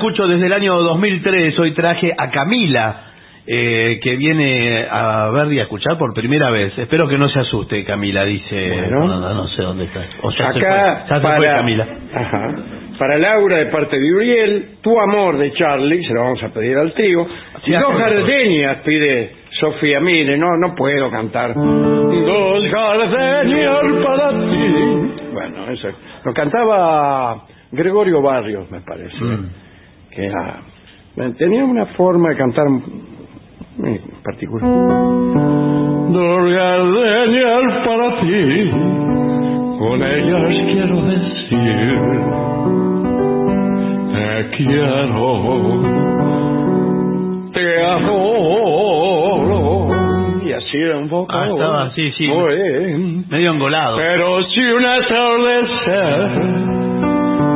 Escucho desde el año 2003. Hoy traje a Camila, eh, que viene a ver y a escuchar por primera vez. Espero que no se asuste, Camila, dice. Bueno. No, no sé dónde está. O ya se Acá, fue, ya se para, fue Camila. Ajá. para Laura, de parte de Uriel, tu amor de Charlie, se lo vamos a pedir al tío. Sí, y dos gardenias pide Sofía. Mire, no, no puedo cantar. Dos gardenias para ti. Bueno, eso. Lo cantaba Gregorio Barrios, me parece. Mm. Que era, tenía una forma de cantar muy particular. Dos gardenias para ti, con ellas quiero decir, te quiero, te adoro. Y así era un poco. Ah, estaba, sí, sí. Muy bien. Medio engolado. Pero si un atardecer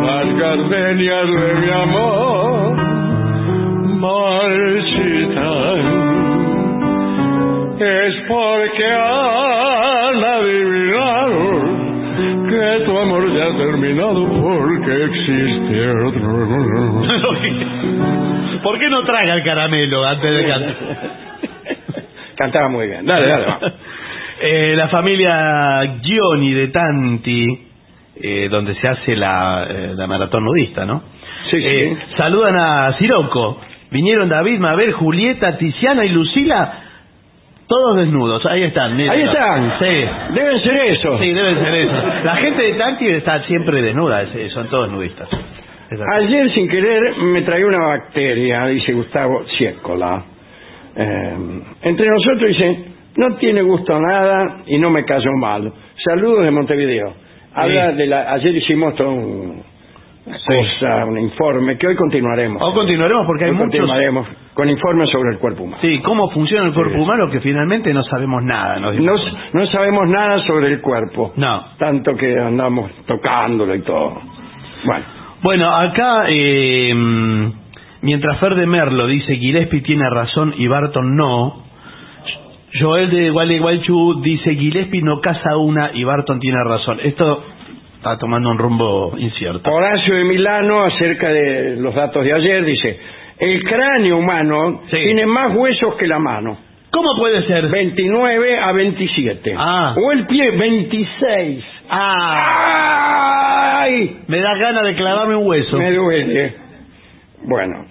las gardenias de mi amor marchitan, es porque han adivinado que tu amor ya ha terminado porque existe otro. ¿Por qué no traga el caramelo antes de cantar? Cantaba muy bien. Dale, dale. va. Eh, la familia Gioni de Tanti, eh, donde se hace la, eh, la maratón nudista, ¿no? Sí, sí. Eh, saludan a Siroco. Vinieron David, Mabel, Julieta, Tiziana y Lucila, todos desnudos. Ahí están. miren. Ahí están. Sí. Deben ser eso. Sí, deben ser eso. La gente de Tanti está siempre desnuda, es- son todos nudistas. Ayer sin querer me traía una bacteria, dice Gustavo Ciécola. Eh, entre nosotros dice, no tiene gusto nada y no me cayó mal. Saludos de Montevideo. Habla Sí. de la, ayer hicimos todo un, una cosa, un informe que hoy continuaremos. O continuaremos porque hay Hoy muchos... continuaremos con informes sobre el cuerpo humano. Sí, cómo funciona el cuerpo humano que finalmente no sabemos nada. nos No, no sabemos nada sobre el cuerpo. No. Tanto que andamos tocándolo y todo. Bueno, Bueno, acá, eh, mientras Fer de Merlo dice Gillespie tiene razón y Barton no, Joel de Gualeguaychú dice Gillespie no casa una y Barton tiene razón. Esto está tomando un rumbo incierto. Horacio de Milano, acerca de los datos de ayer, dice, el cráneo humano Sí. tiene más huesos que la mano. ¿Cómo puede ser? 29 a 27. Ah. O el pie, 26. Ah, ¡Ay! me da ganas de clavarme un hueso. Me duele. Bueno.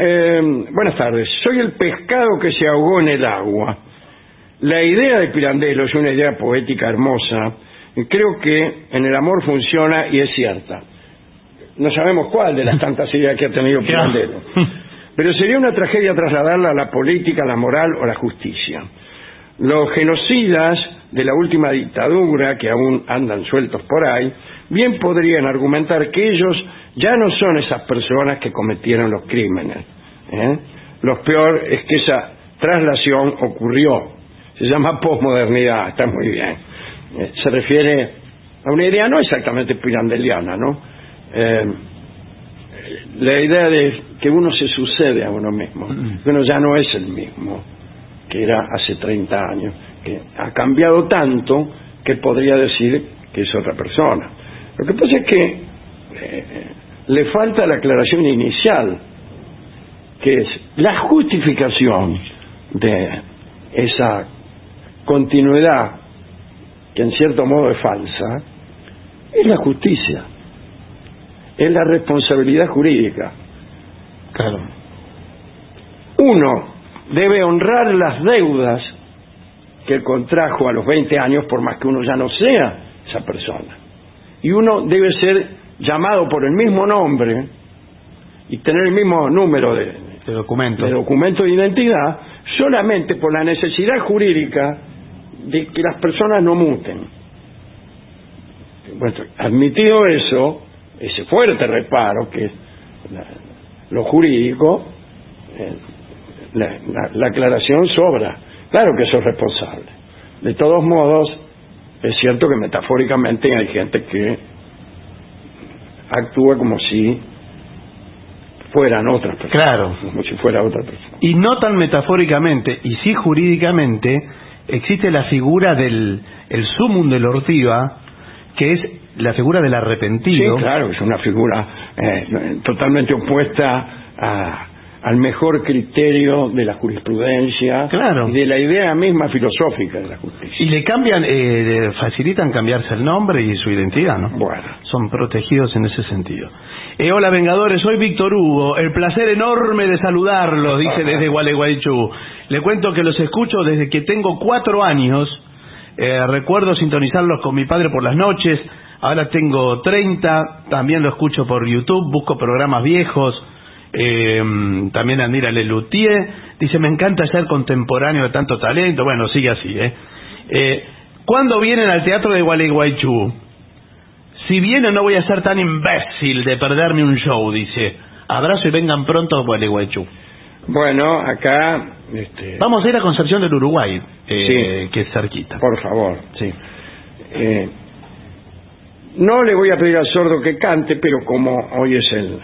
Eh, buenas tardes. Soy el pescado que se ahogó en el agua. La idea de Pirandello es una idea poética hermosa y creo que en el amor funciona y es cierta. No sabemos cuál de las tantas ideas que ha tenido. Pirandello. Pero sería una tragedia trasladarla a la política, la moral o la justicia. Los genocidas de la última dictadura, que aún andan sueltos por ahí, bien podrían argumentar que ellos ya no son esas personas que cometieron los crímenes. ¿eh? Lo peor es que esa traslación ocurrió. Se llama posmodernidad, está muy bien. Eh, se refiere a una idea no exactamente pirandeliana, ¿no? Eh, la idea de que uno se sucede a uno mismo, que uno ya no es el mismo que era hace 30 años, que ha cambiado tanto que podría decir que es otra persona. Lo que pasa es que eh, le falta la aclaración inicial, que es la justificación de esa continuidad, que en cierto modo es falsa, es la justicia, es la responsabilidad jurídica. Claro. Uno debe honrar las deudas que contrajo a los 20 años, por más que uno ya no sea esa persona. Y uno debe ser llamado por el mismo nombre y tener el mismo número de, Este documento. de documento de identidad solamente por la necesidad jurídica de que las personas no muten. Bueno, admitido eso, ese fuerte reparo que es la- lo jurídico, eh, la, la- la aclaración sobra. Claro que eso es responsable. De todos modos, es cierto que metafóricamente hay gente que actúa como si fueran otras personas. Claro. Como si fuera otra persona. Y no tan metafóricamente, y sí jurídicamente, existe la figura del el sumum del ortiva, que es la figura del arrepentido. Sí, claro, es una figura eh, totalmente opuesta a, al mejor criterio de la jurisprudencia Claro. y de la idea misma filosófica de la justicia. Y le cambian, eh, facilitan cambiarse el nombre y su identidad, ¿no? Bueno, Son protegidos en ese sentido. Eh, hola Vengadores, soy Víctor Hugo. El placer enorme de saludarlos, dice desde Gualeguaychú. Le cuento que los escucho desde que tengo cuatro años. Eh, recuerdo sintonizarlos con mi padre por las noches. Ahora tengo 30. También lo escucho por YouTube. Busco programas viejos. Eh, también admira Lelutier. Dice, me encanta ser contemporáneo de tanto talento. Bueno, sigue así, ¿eh? eh ¿Cuándo vienen al teatro de Gualeguaychú? Si vienen no voy a ser tan imbécil de perderme un show, dice. Abrazo y vengan pronto Gualeguaychú. bueno, acá, este, Vamos a ir a Concepción del Uruguay, eh, Sí. que es cerquita. por favor, Sí. eh, no le voy a pedir al sordo que cante, pero como hoy es el,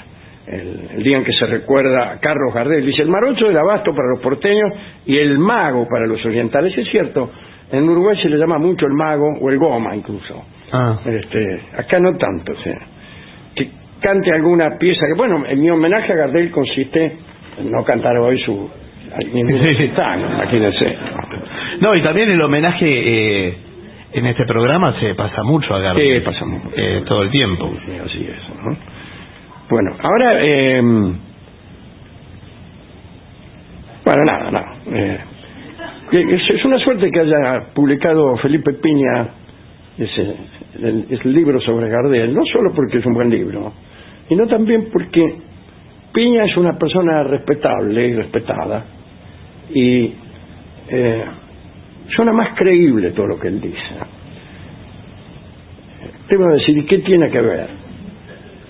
el, el día en que se recuerda a Carlos Gardel, dice el marocho del abasto para los porteños y el mago para los orientales. Es cierto, en Uruguay se le llama mucho el mago o el goma incluso. Ah. Este, acá no tanto, o sea, que cante alguna pieza que, bueno, en mi homenaje a Gardel consiste en no cantar hoy su tango, imagínense. No, y también el homenaje eh, en este programa se pasa mucho a Gardel. Sí, pasamos. Eh, todo el tiempo. Sí, así es. ¿no? Bueno, ahora, eh, bueno, nada, nada. eh, que es, es una suerte que haya publicado Felipe Piña ese, el, el libro sobre Gardel, no solo porque es un buen libro, sino también porque Piña es una persona respetable y respetada y eh, suena más creíble todo lo que él dice. Te voy a decir, ¿y qué tiene que ver?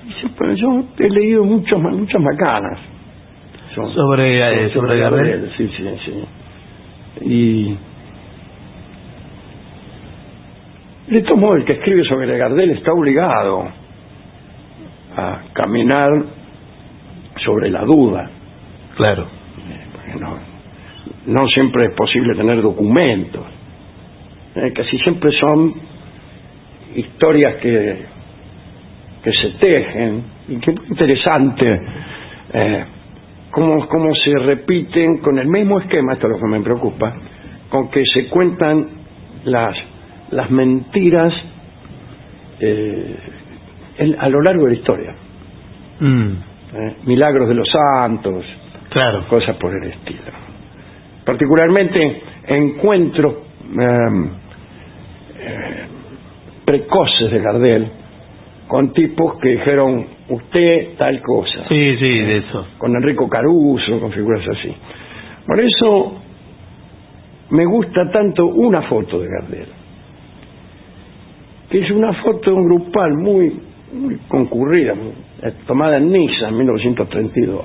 Dice, pues yo he leído muchos, muchas macanas. Son- Sobre, eh, sobre Gardel. Sí, sí, sí. Y le tomó el que escribe sobre Gardel está obligado a caminar sobre la duda. Claro. porque no, no siempre es posible tener documentos. Eh, casi siempre son historias que, que se tejen y muy interesante eh, cómo, cómo se repiten con el mismo esquema, esto es lo que me preocupa, con que se cuentan las, las mentiras eh, en- a lo largo de la historia. Mm, eh, milagros de los santos, claro. cosas por el estilo. Particularmente encuentros eh, eh, precoces de Gardel con tipos que dijeron usted tal cosa, Sí, sí, de eso. con Enrico Caruso, con figuras así. Por eso me gusta tanto una foto de Gardel, que es una foto grupal muy, muy concurrida, eh, tomada en Niza en 1932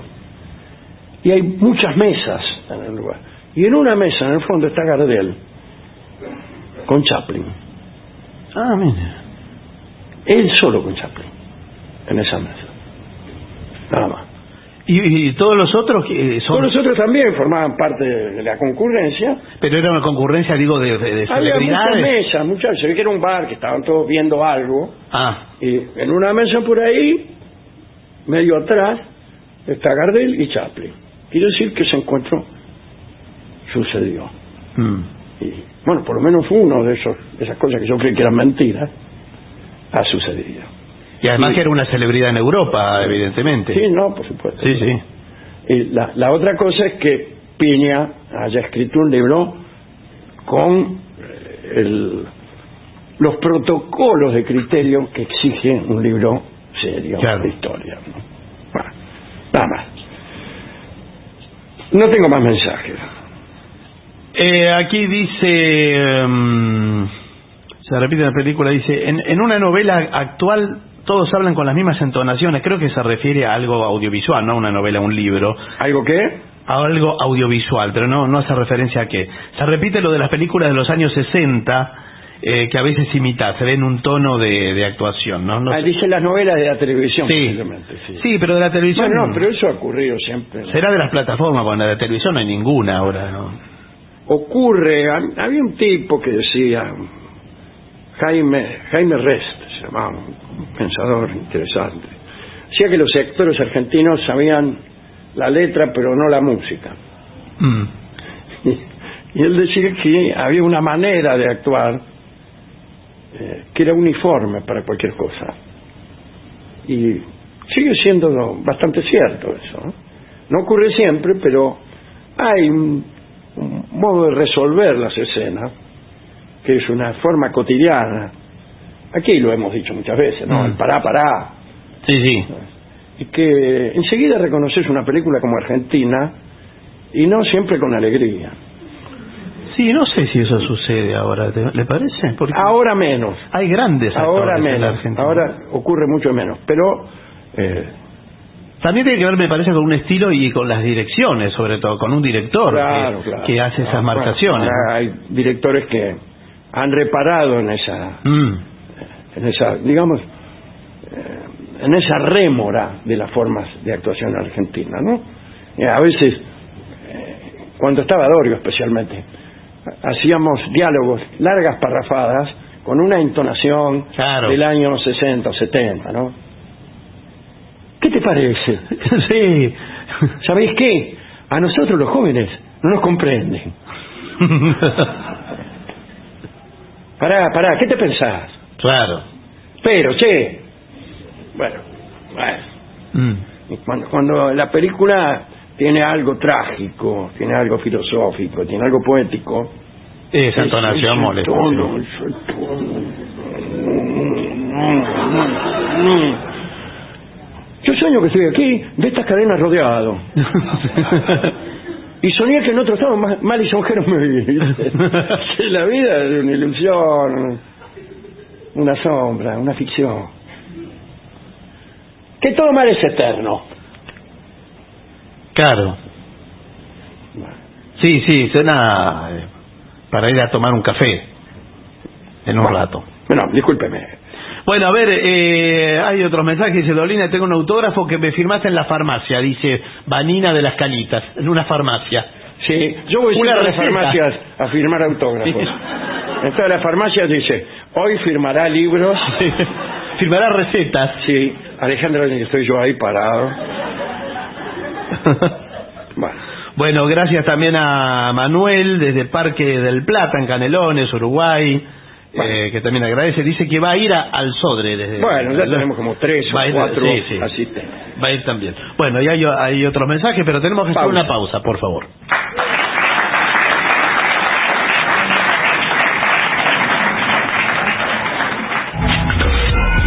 y hay muchas mesas en el lugar. Y en una mesa, en el fondo, está Gardel con Chaplin. Ah, mire. Él solo con Chaplin, en esa mesa. Nada más. ¿Y, y todos los otros que son...? Todos los otros también formaban parte de la concurrencia. Pero era una concurrencia, digo, de, de- de Había muchas mesas, muchas. Se ve que era un bar, que estaban todos viendo algo. Ah, Y en una mesa por ahí, medio atrás, está Gardel y Chaplin. Quiere decir que ese encuentro sucedió. mm. Y, bueno, por lo menos uno de esos, de esas cosas que yo creí que eran mentiras, ha sucedido. Y además que era una celebridad en Europa, evidentemente. Sí, no, por supuesto. sí. sí. Y la, la otra cosa es que Piña haya escrito un libro con eh, el- los protocolos de criterio que exige un libro serio Claro. de historia. ¿no? Bueno, nada más. No tengo más mensajes. Eh, aquí dice, mm, se repite en la película, dice, en, en una novela actual todos hablan con las mismas entonaciones, creo que se refiere a algo audiovisual, no a una novela, un libro, ¿Algo qué? a algo audiovisual, pero no, no hace referencia a qué. Se repite lo de las películas de los años 60, eh, que a veces imita, se ve en un tono de, de actuación, ¿no? No Ah, sé. dice las novelas de la televisión, Sí. sí. Sí, pero de la televisión... Bueno, no, pero eso ha ocurrido siempre. ¿no? Será de las plataformas, bueno, de la televisión no hay ninguna ahora, ¿no? Ocurre, hab- había un tipo que decía, Jaime, Jaime Rest, se llamaba un pensador interesante. Decía que los actores argentinos sabían la letra pero no la música. Mm. Y, y él decía que había una manera de actuar eh, que era uniforme para cualquier cosa. Y sigue siendo bastante cierto eso. ¿no? No ocurre siempre, pero hay un modo de resolver las escenas que es una forma cotidiana. Aquí lo hemos dicho muchas veces, ¿no? Mm. El pará, pará. Sí, sí. Y que enseguida reconoces una película como Argentina y no siempre con alegría. Sí, no sé si eso sucede ahora, ¿te- ¿le parece? Porque Ahora menos. hay grandes Ahora actores en la menos. Argentina. Ahora ocurre mucho menos. Pero eh, También tiene que ver, me parece, con un estilo y con las direcciones, sobre todo, con un director claro, que, claro. que hace esas Ah, marcaciones. hay directores que han reparado en esa, Mm. en esa, digamos, eh, en esa rémora de las formas de actuación argentina, ¿no? Y a veces, eh, cuando estaba Dorio especialmente, hacíamos diálogos, largas parrafadas, con una entonación del año 60 o 70, ¿no? ¿Qué te parece? sí. ¿Sabéis qué? A nosotros los jóvenes no nos comprenden. Pará, pará, ¿qué te pensás? claro. Pero, che. Bueno, bueno. Mm. Cuando, cuando la película tiene algo trágico, tiene algo filosófico, tiene algo poético. Esa es- entonación molesta. tono, es el tono. Yo sueño que estoy aquí, de estas cadenas rodeado. Y soñé que en otro estado más, mal lisonjero me vi. ¿viste? Que la vida es una ilusión, una sombra, una ficción. Que todo mal es eterno. Claro. Sí, sí, suena eh, para ir a tomar un café en un rato. Bueno, discúlpeme. Bueno, a ver, eh, hay otros mensajes. Dice Dolina, tengo un autógrafo que me firmaste en la farmacia. Dice Vanina de las Calitas, en una farmacia. Sí, yo voy Una a las farmacias a firmar autógrafos. En todas las farmacias dice, hoy firmará libros. Firmará recetas. Sí, Alejandro, estoy yo ahí parado. Bueno, Bueno, gracias también a Manuel desde Parque del Plata, en Canelones, Uruguay, Bueno. eh, que también agradece. Dice que va a ir a- al Sodre. Desde, bueno ya tenemos como tres o ir- cuatro sí, sí. asistentes. Va a ir también. Bueno, y hay, hay otros mensajes, pero tenemos que hacer Pausa. una pausa, por favor.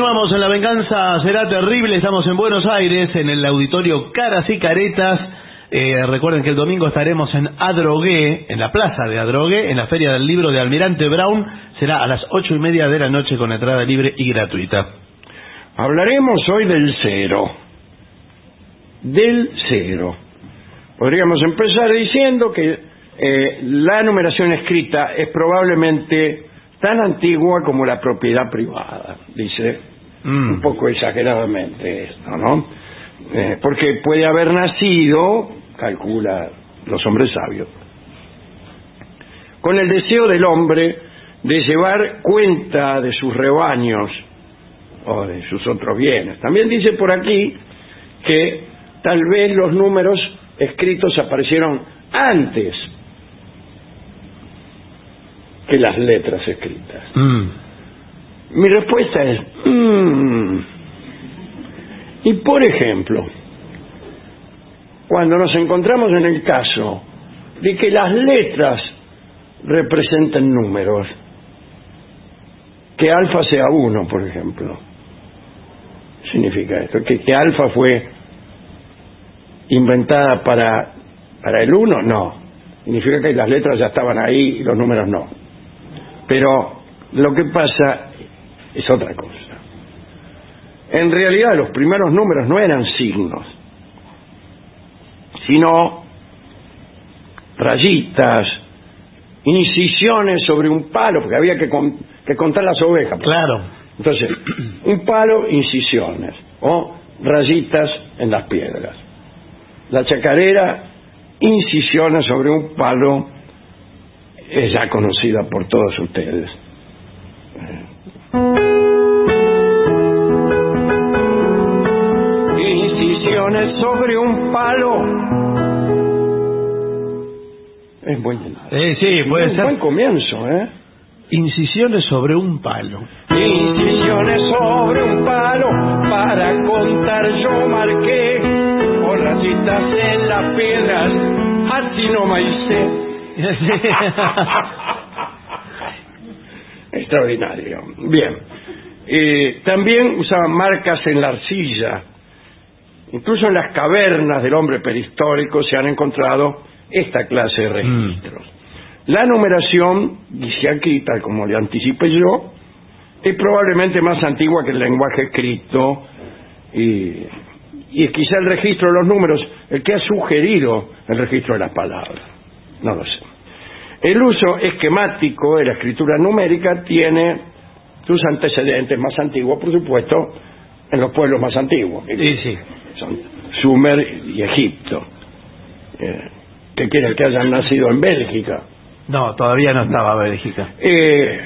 Continuamos en La Venganza Será Terrible. Estamos en Buenos Aires, en el auditorio Caras y Caretas. Eh, recuerden que el domingo estaremos en Adrogué, en la plaza de Adrogué, en la Feria del Libro de Almirante Brown. Será a las ocho y media de la noche con entrada libre y gratuita. Hablaremos hoy del cero. Del cero. Podríamos empezar diciendo que eh, la numeración escrita es probablemente tan antigua como la propiedad privada, dice Mm. un poco exageradamente esto, ¿no? Eh, porque puede haber nacido, calcula los hombres sabios, con el deseo del hombre de llevar cuenta de sus rebaños o de sus otros bienes. También dice por aquí que tal vez los números escritos aparecieron antes que las letras escritas. Mm. Mi respuesta es, mm, Y por ejemplo, cuando nos encontramos en el caso de que las letras representen números, que alfa sea uno, por ejemplo, significa esto, que, que alfa fue inventada para, para el uno, no, significa que las letras ya estaban ahí y los números no. Pero lo que pasa es otra cosa. En realidad los primeros números no eran signos, sino rayitas, incisiones sobre un palo, porque había que, con- que contar las ovejas. pues. Claro. Entonces, un palo, incisiones, o rayitas en las piedras. La chacarera, incisiones sobre un palo, es ya conocida por todos ustedes. Incisiones sobre un palo. Es buen, Eh, sí, puede un buen comienzo, ¿eh? Incisiones sobre un palo. Incisiones sobre un palo para contar yo marqué o rayitas en las piedras así no maicé extraordinario. Bien. Eh, también usaban marcas en la arcilla. Incluso en las cavernas del hombre prehistórico se han encontrado esta clase de registros. La numeración dice aquí tal como le anticipé yo es probablemente más antigua que el lenguaje escrito y, y es quizá el registro de los números el que ha sugerido el registro de las palabras. No lo sé. El uso esquemático de la escritura numérica tiene sus antecedentes más antiguos, por supuesto, en los pueblos más antiguos. Sí, sí. Son Sumer y Egipto. Eh, que quiere que hayan nacido en Bélgica. No, todavía no estaba Bélgica. Eh,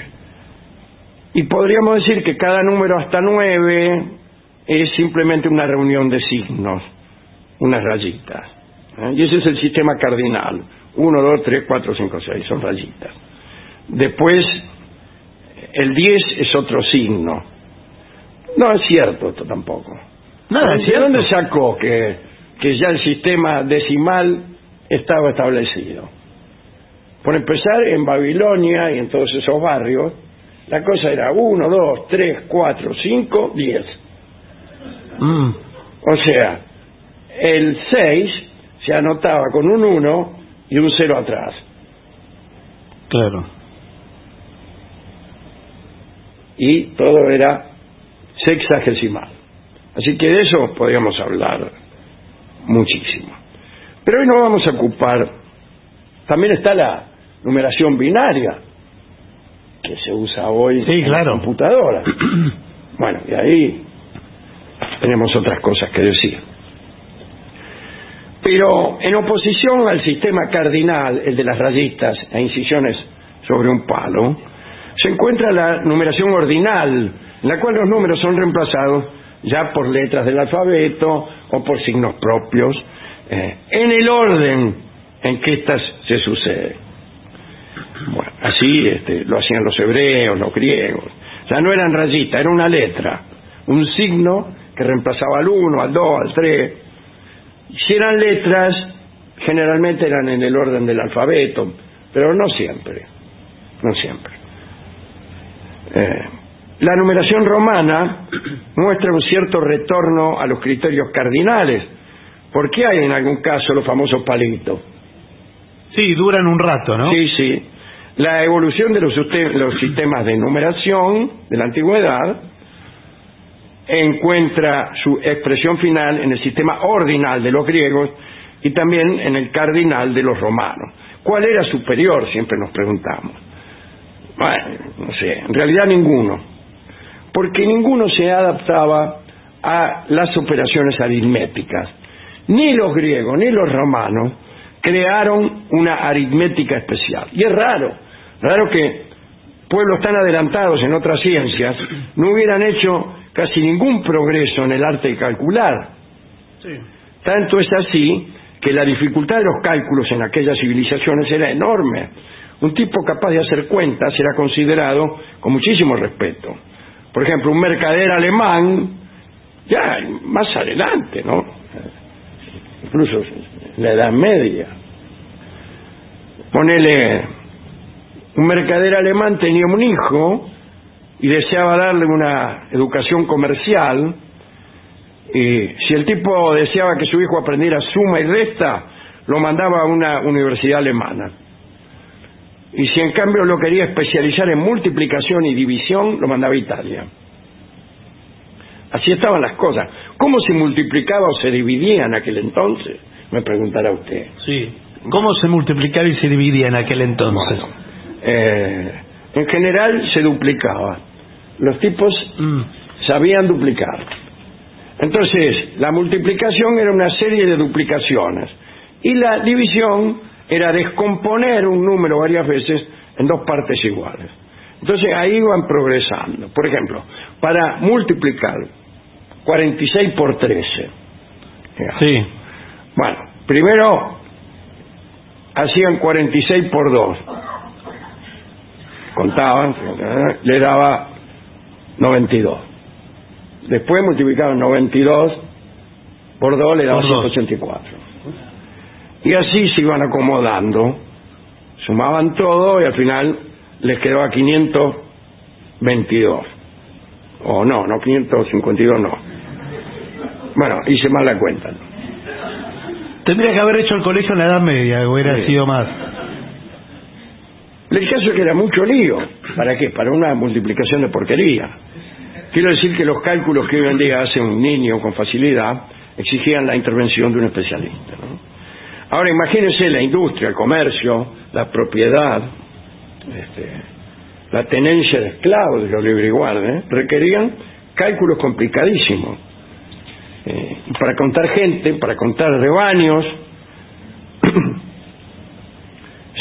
y podríamos decir que cada número hasta nueve es simplemente una reunión de signos, unas rayitas. ¿eh? Y ese es el sistema cardinal. Uno, dos, tres, cuatro, cinco, seis, son rayitas. Después, el diez es otro signo. No es cierto esto tampoco. Nada, ¿De dónde sacó que, que ya el sistema decimal estaba establecido? Por empezar, en Babilonia y en todos esos barrios, la cosa era 1, 2, 3, 4, 5, 10. Mm, O sea, el 6 se anotaba con un 1 y un 0 atrás. claro. Y todo era sexagesimal. Así que de eso podríamos hablar muchísimo. Pero hoy no vamos a ocupar. También está la numeración binaria, que se usa hoy Sí, en claro. la computadora. Bueno, y ahí tenemos otras cosas que decir. Pero en oposición al sistema cardinal, el de las rayitas e incisiones sobre un palo, se encuentra la numeración ordinal, en la cual los números son reemplazados ya por letras del alfabeto o por signos propios, eh, en el orden en que éstas se suceden. Bueno, así este, lo hacían los hebreos, los griegos. Ya no eran rayitas, era una letra, un signo que reemplazaba al 1, al 2, al 3. Si eran letras, generalmente eran en el orden del alfabeto, pero no siempre, no siempre. Eh, la numeración romana muestra un cierto retorno a los criterios cardinales. ¿Por qué hay en algún caso los famosos palitos? Sí, duran un rato, ¿no? Sí, sí. La evolución de los sistemas de numeración de la antigüedad encuentra su expresión final en el sistema ordinal de los griegos y también en el cardinal de los romanos. ¿Cuál era superior? Siempre nos preguntamos. Bueno, no sé, en realidad ninguno. Porque ninguno se adaptaba a las operaciones aritméticas. Ni los griegos ni los romanos crearon una aritmética especial. Y es raro, raro que pueblos tan adelantados en otras ciencias no hubieran hecho casi ningún progreso en el arte de calcular. Tanto es así que la dificultad de los cálculos en aquellas civilizaciones era enorme. Un tipo capaz de hacer cuentas era considerado con muchísimo respeto. Por ejemplo, un mercader alemán ya más adelante, ¿no? Incluso en la Edad Media. Ponele, un mercader alemán tenía un hijo y deseaba darle una educación comercial. Y si el tipo deseaba que su hijo aprendiera suma y resta, lo mandaba a una universidad alemana. Y si en cambio lo quería especializar en multiplicación y división, lo mandaba a Italia. Así estaban las cosas. ¿Cómo se multiplicaba o se dividía en aquel entonces? Me preguntará usted. Sí. ¿Cómo se multiplicaba y se dividía en aquel entonces? Eh, en general se duplicaba. Los tipos Mm. sabían duplicar. Entonces, la multiplicación era una serie de duplicaciones y la división era descomponer un número varias veces en dos partes iguales. Entonces ahí iban progresando. Por ejemplo, para multiplicar 46 por 13. Ya. Sí. Bueno, primero hacían 46 por 2. Contaban, eh, le daba 92. Después multiplicaban 92 por 2, le daba Por dos. 184. Y así se iban acomodando, sumaban todo y al final les quedaba 522. O no, no 552 no. Bueno, hice mal la cuenta. ¿no? Tendría que haber hecho el colegio en la Edad Media, hubiera Sí. sido más. El caso es que era mucho lío. ¿Para qué? Para una multiplicación de porquería. Quiero decir que los cálculos que hoy en día hace un niño con facilidad exigían la intervención de un especialista. ¿no? Ahora imagínense la industria, el comercio, la propiedad, este, la tenencia de esclavos de los libriguardes, requerían cálculos complicadísimos. Eh, para contar gente, para contar rebaños,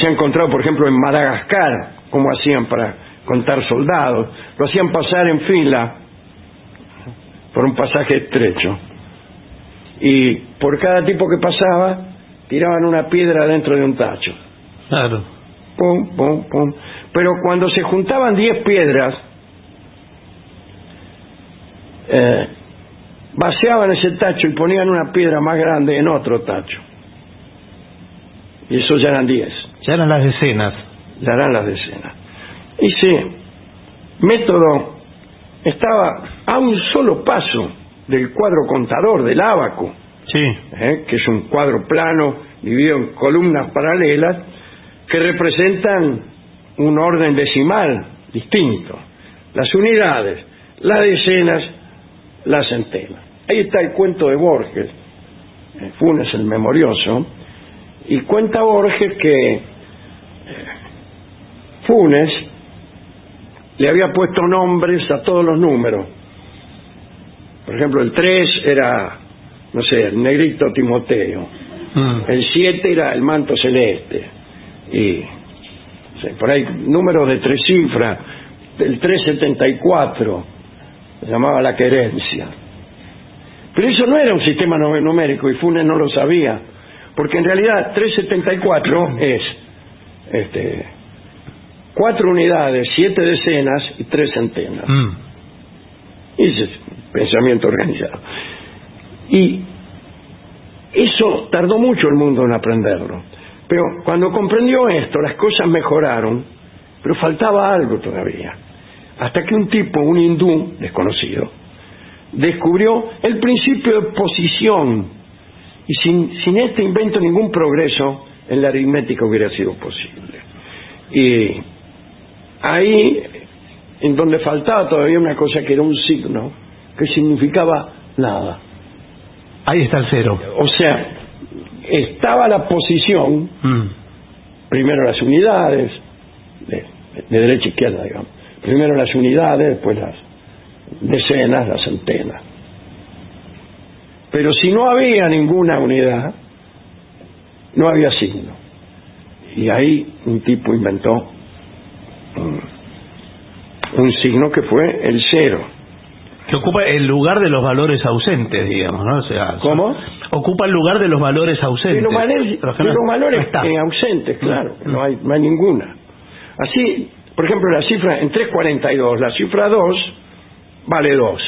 se ha encontrado, por ejemplo, en Madagascar, cómo hacían para contar soldados. Lo hacían pasar en fila por un pasaje estrecho. Y por cada tipo que pasaba, tiraban una piedra dentro de un tacho. Claro. Pum, pum, pum. Pero cuando se juntaban 10 piedras, eh, vaciaban ese tacho y ponían una piedra más grande en otro tacho. Y eso ya eran 10 Ya eran las decenas. le harán las decenas. Ese método estaba a un solo paso del cuadro contador, del ábaco, Sí. ¿eh? que es un cuadro plano dividido en columnas paralelas que representan un orden decimal distinto. Las unidades, las decenas, las centenas. Ahí está el cuento de Borges, eh, Funes el Memorioso, y cuenta Borges que Funes le había puesto nombres a todos los números. Por ejemplo, el 3 era, no sé, el negrito Timoteo. Mm. El 7 era el manto celeste. Y no sé, por ahí números de tres cifras. El 374 se llamaba la querencia. Pero eso no era un sistema nu- numérico y Funes no lo sabía. Porque en realidad 374 es este, cuatro unidades, siete decenas y tres centenas. Mm. Y ese es pensamiento organizado. Y eso tardó mucho el mundo en aprenderlo. Pero cuando comprendió esto, las cosas mejoraron, pero faltaba algo todavía. Hasta que un tipo, un hindú desconocido, descubrió el principio de posición. Y sin, sin este invento ningún progreso en la aritmética hubiera sido posible. Y ahí, en donde faltaba todavía una cosa que era un signo, que significaba nada. Ahí está el cero. O sea, estaba la posición, Mm. primero las unidades, de, de derecha a izquierda, digamos. Primero las unidades, después las decenas, las centenas. Pero si no había ninguna unidad, no había signo. Y ahí un tipo inventó un, un signo que fue el cero. Que ocupa el lugar de los valores ausentes, digamos, ¿no? O sea, ¿Cómo? Ocupa el lugar de los valores De ausentes. los valores, Los que de los valores no eh, ausentes, claro, que no hay, no hay ninguna. Así, por ejemplo, la cifra en 342, la cifra 2 vale 2,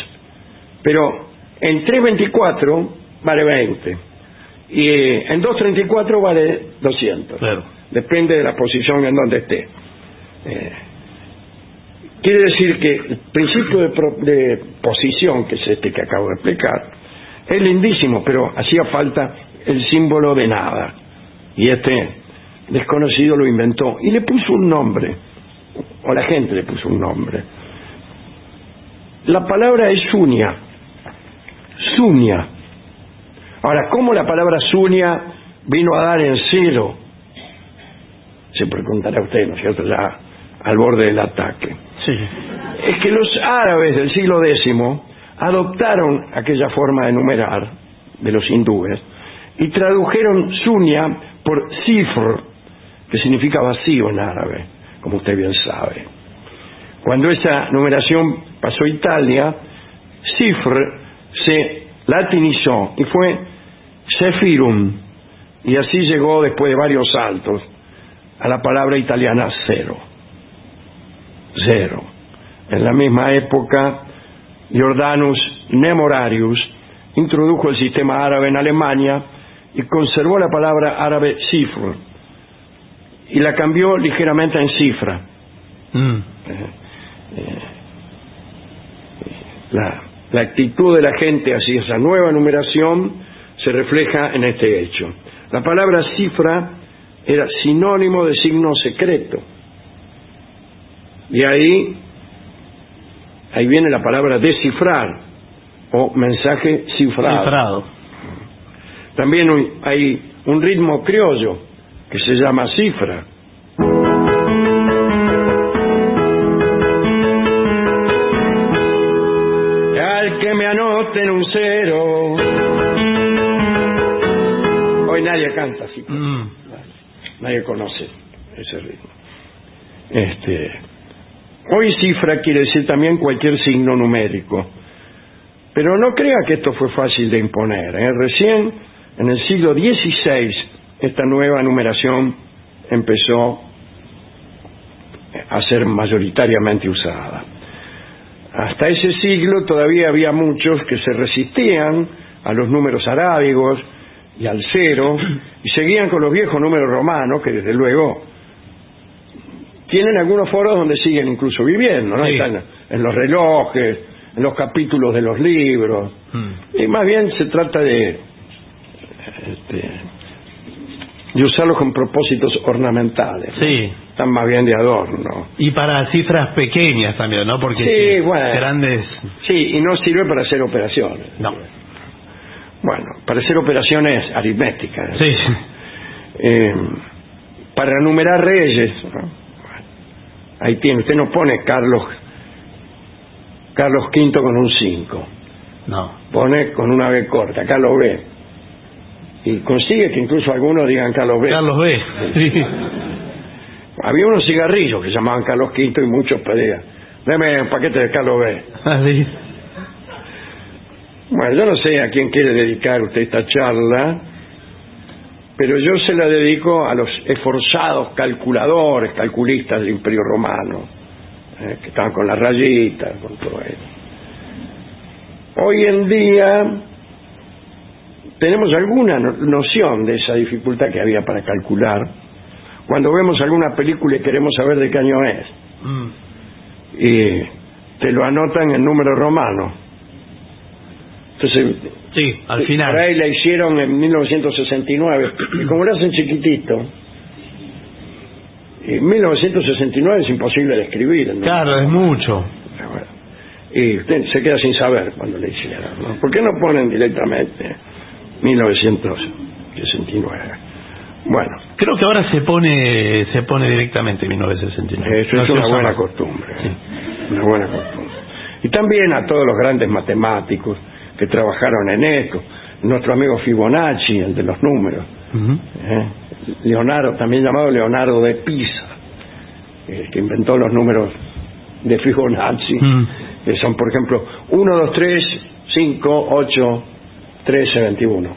pero En 324 vale 20 y eh, en 234 vale 200. Claro. Depende de la posición en donde esté. Eh, quiere decir que el principio de, posición, que es este que acabo de explicar, es lindísimo, pero hacía falta el símbolo de nada. Y este desconocido lo inventó y le puso un nombre, o la gente le puso un nombre. La palabra es sunia. Sunia. Ahora, ¿cómo la palabra sunia vino a dar en cero? Se preguntará usted, ¿no es cierto? Ya al borde del ataque. Sí. Es que los árabes del siglo X adoptaron aquella forma de numerar de los hindúes y tradujeron sunia por cifr, que significa vacío en árabe, como usted bien sabe. Cuando esa numeración pasó a Italia, cifr se latinizó y fue sephirum, y así llegó después de varios saltos a la palabra italiana cero. Cero. En la misma época, Jordanus Nemorarius introdujo el sistema árabe en Alemania y conservó la palabra árabe cifr y la cambió ligeramente en cifra. Mm. La, la actitud de la gente hacia esa nueva numeración se refleja en este hecho. La palabra cifra era sinónimo de signo secreto. Y ahí, ahí viene la palabra descifrar o mensaje cifrado. Cifrado. También hay un ritmo criollo que se llama cifra. Al que me anoten un cero. Hoy nadie canta así. Mm. Nadie conoce ese ritmo. Este, hoy cifra quiere decir también cualquier signo numérico. Pero no crea que esto fue fácil de imponer. ¿eh? Recién en el siglo XVI esta nueva numeración empezó a ser mayoritariamente usada. Hasta ese siglo todavía había muchos que se resistían a los números arábigos y al cero y seguían con los viejos números romanos que desde luego tienen algunos foros donde siguen incluso viviendo, ¿no? Sí. Están en los relojes, en los capítulos de los libros. Mm. Y más bien se trata de, este, de usarlos con propósitos ornamentales. ¿no? Sí. Están más bien de adorno. Y para cifras pequeñas también, ¿no? Porque Sí, bueno. grandes... Sí, y no sirve para hacer operaciones. No. Bueno, para hacer operaciones aritméticas. Sí. Eh, para numerar reyes. ¿no? Ahí tiene, usted no pone Carlos Carlos V con un 5. No. Pone con una B corta, Carlos B. Y consigue que incluso algunos digan Carlos B. Carlos B. Sí. Había unos cigarrillos que llamaban Carlos V y muchos pedían. Deme un paquete de Carlos B. Así. Bueno, yo no sé a quién quiere dedicar usted esta charla, pero yo se la dedico a los esforzados calculadores, calculistas del Imperio Romano, eh, que estaban con las rayitas, con todo eso. Hoy en día tenemos alguna no- noción de esa dificultad que había para calcular cuando vemos alguna película y queremos saber de qué año es. Mm. Y te lo anotan en número romano. Entonces, Sí, al por final. ahí la hicieron en 1969. Y como lo hacen chiquitito, en 1969 es imposible de escribir. ¿no? Claro, es mucho. Y usted se queda sin saber cuando le hicieron. ¿no? ¿Por qué no ponen directamente 1969? Bueno, Creo que ahora se pone se pone directamente 1969. eso No es una buena costumbre. ¿eh? Una buena costumbre. Y también a todos los grandes matemáticos que trabajaron en esto. Nuestro amigo Fibonacci, el de los números. ¿eh? Leonardo, también llamado Leonardo de Pisa, el que inventó los números de Fibonacci, que son, por ejemplo, 1, 2, 3, 5, 8, 13, 21.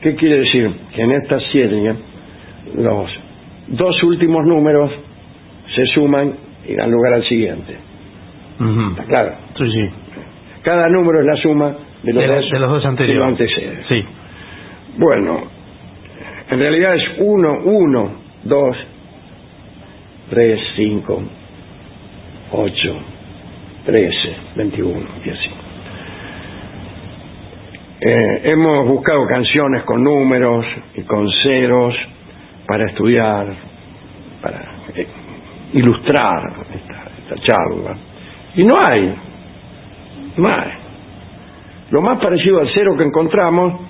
¿Qué quiere decir? Que en esta serie los dos últimos números se suman y dan lugar al siguiente. ¿Está claro? Sí, sí. Cada número es la suma de los, De dos, de los dos anteriores. Sí. Bueno, en realidad es 1, 1, 2, 3, 5, 8, 13, 21 y así. Eh, hemos buscado canciones con números y con ceros para estudiar, para eh, ilustrar esta, esta charla. Y no hay, no hay. Lo más parecido al cero que encontramos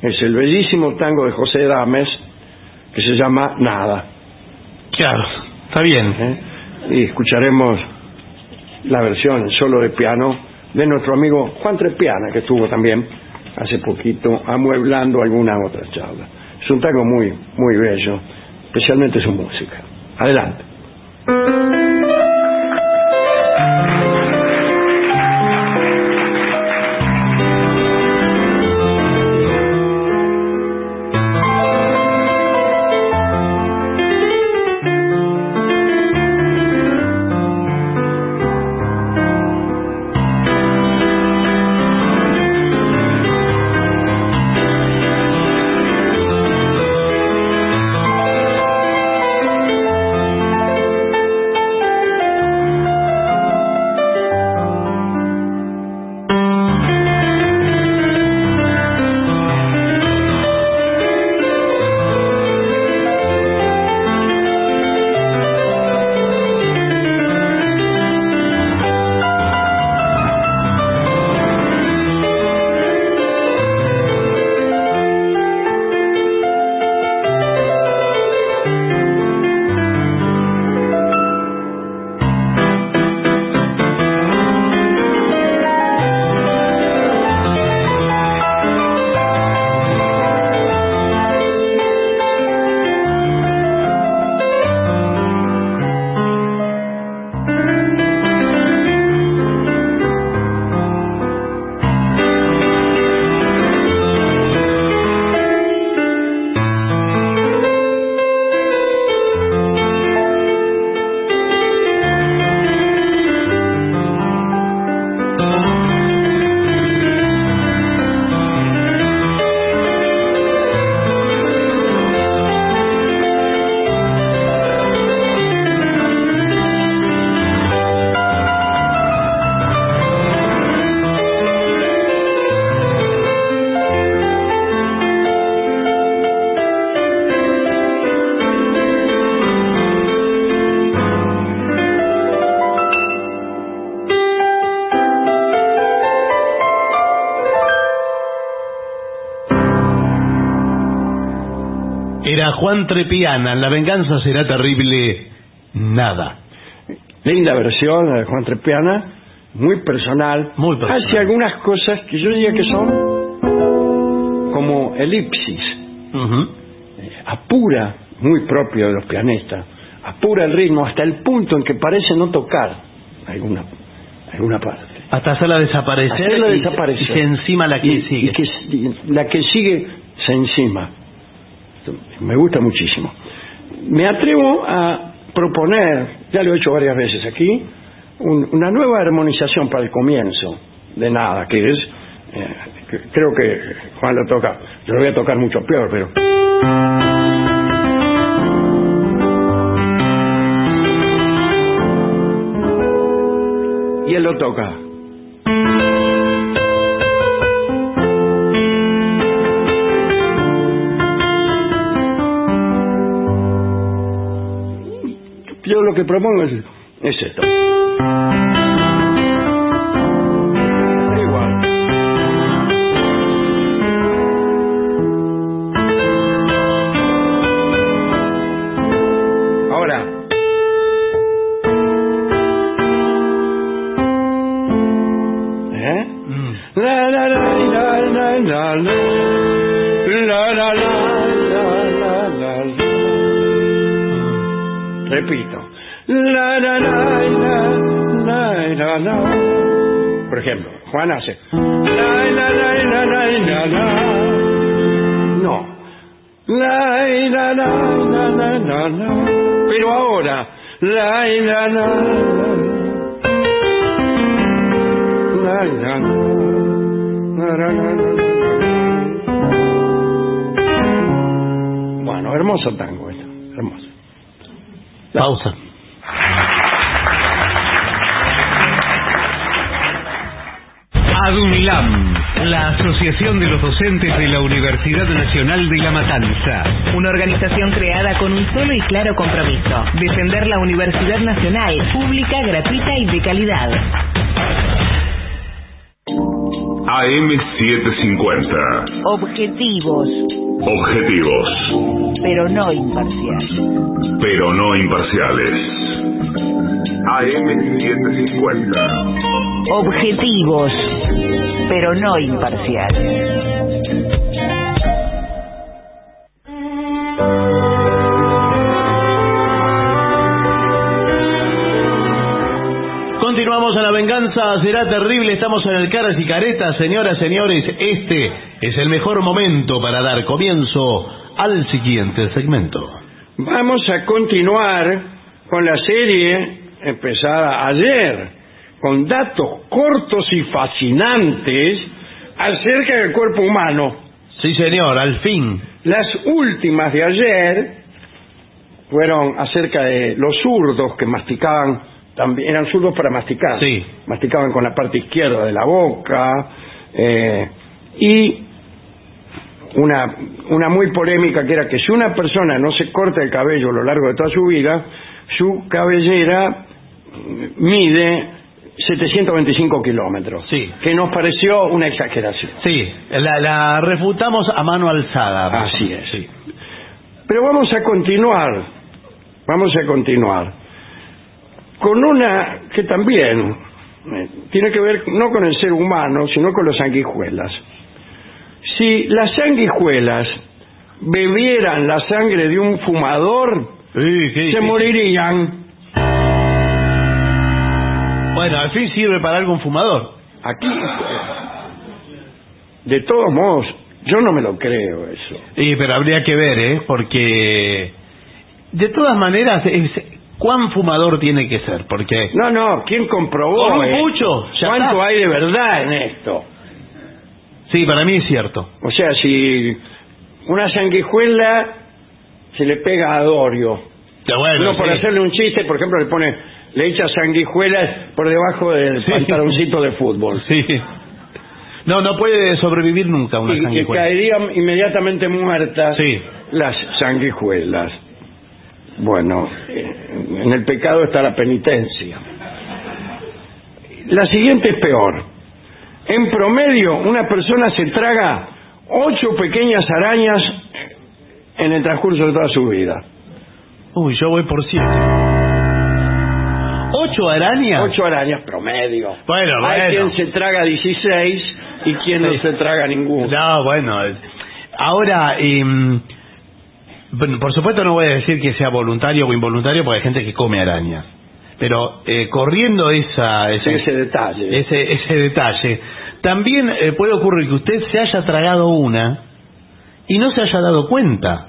es el bellísimo tango de José Dames que se llama Nada. Claro, está bien. ¿eh? Y escucharemos la versión solo de piano de nuestro amigo Juan Trepiana, que estuvo también hace poquito amueblando alguna otra charla. Es un tango muy, muy bello, especialmente su música. Adelante. Juan Trepiana, La venganza será terrible. Nada. Linda versión la de Juan Trepiana, muy personal. Muy personal. Hace algunas cosas que yo diría que son como elipsis. Eh, apura, muy propio de los pianistas, apura el ritmo hasta el punto en que parece no tocar alguna, alguna parte. Hasta hacerla desaparecer, Hacerla y, desaparecer. y se encima la que Y- sigue. y que la que sigue se encima. Me gusta muchísimo. Me atrevo a proponer, ya lo he hecho varias veces aquí, un- una nueva armonización para el comienzo de nada, que es, eh, creo que Juan lo toca, yo lo voy a tocar mucho peor, pero... Y él lo toca. Yo lo que propongo es, es esto. La la la. Por ejemplo, Juan hace. La la la la la la la. No. La la la la la la la. Pero ahora. La la la la. La la la. Bueno, hermoso tango esto, hermoso. Pausa. La Asociación de los Docentes de la Universidad Nacional de La Matanza. Una organización creada con un solo y claro compromiso, defender la Universidad Nacional, pública, gratuita y de calidad. AM750. Objetivos, Objetivos, pero no imparciales. pero no imparciales. AM750. Objetivos, pero no imparciales. Continuamos a la venganza, será terrible, estamos en el Caras y Caretas, señoras, señores, este es el mejor momento para dar comienzo al siguiente segmento. Vamos a continuar con la serie empezada ayer, con datos cortos y fascinantes acerca del cuerpo humano. Sí, señor, al fin. Las últimas de ayer fueron acerca de los zurdos que masticaban, también eran zurdos para masticar. Sí. Masticaban con la parte izquierda de la boca. eh, y una, una muy polémica que era que si una persona no se corta el cabello a lo largo de toda su vida, su cabellera mm, mide 725 kilómetros. Sí. Que nos pareció una exageración. Sí, la, la refutamos a mano alzada. Así es. Sí. Pero vamos a continuar, vamos a continuar con una que también eh, tiene que ver no con el ser humano, sino con las sanguijuelas. Si las sanguijuelas bebieran la sangre de un fumador, Sí, se morirían. Bueno, al fin sirve para algún fumador. Aquí, de todos modos, yo no me lo creo eso. Sí, pero habría que ver, ¿eh? Porque de todas maneras, es, ¿cuán fumador tiene que ser? Porque No, no, ¿quién comprobó? Con un eh? ¿Cuánto está. hay de verdad en esto? sí, para mí es cierto. O sea, si una sanguijuela se le pega a Dorio, Ya bueno, uno por sí. hacerle un chiste, por ejemplo, le pone, le echa sanguijuelas por debajo del Sí. pantaloncito de fútbol. Sí. No, no puede sobrevivir nunca una Y sanguijuela. caerían inmediatamente muertas Sí. las sanguijuelas. Bueno, eh, en el pecado está la penitencia. La siguiente es peor. En promedio, una persona se traga ocho pequeñas arañas en el transcurso de toda su vida. Uy, yo voy por siete. ¿Ocho arañas? Ocho arañas promedio. Bueno, Hay bueno. quien se traga 16 y quien no se traga ninguno. No, bueno. eh, Ahora, bueno, por supuesto no voy a decir que sea voluntario o involuntario porque hay gente que come arañas. Pero eh, corriendo esa, ese, Ese detalle. ese, ese detalle, también eh, puede ocurrir que usted se haya tragado una y no se haya dado cuenta.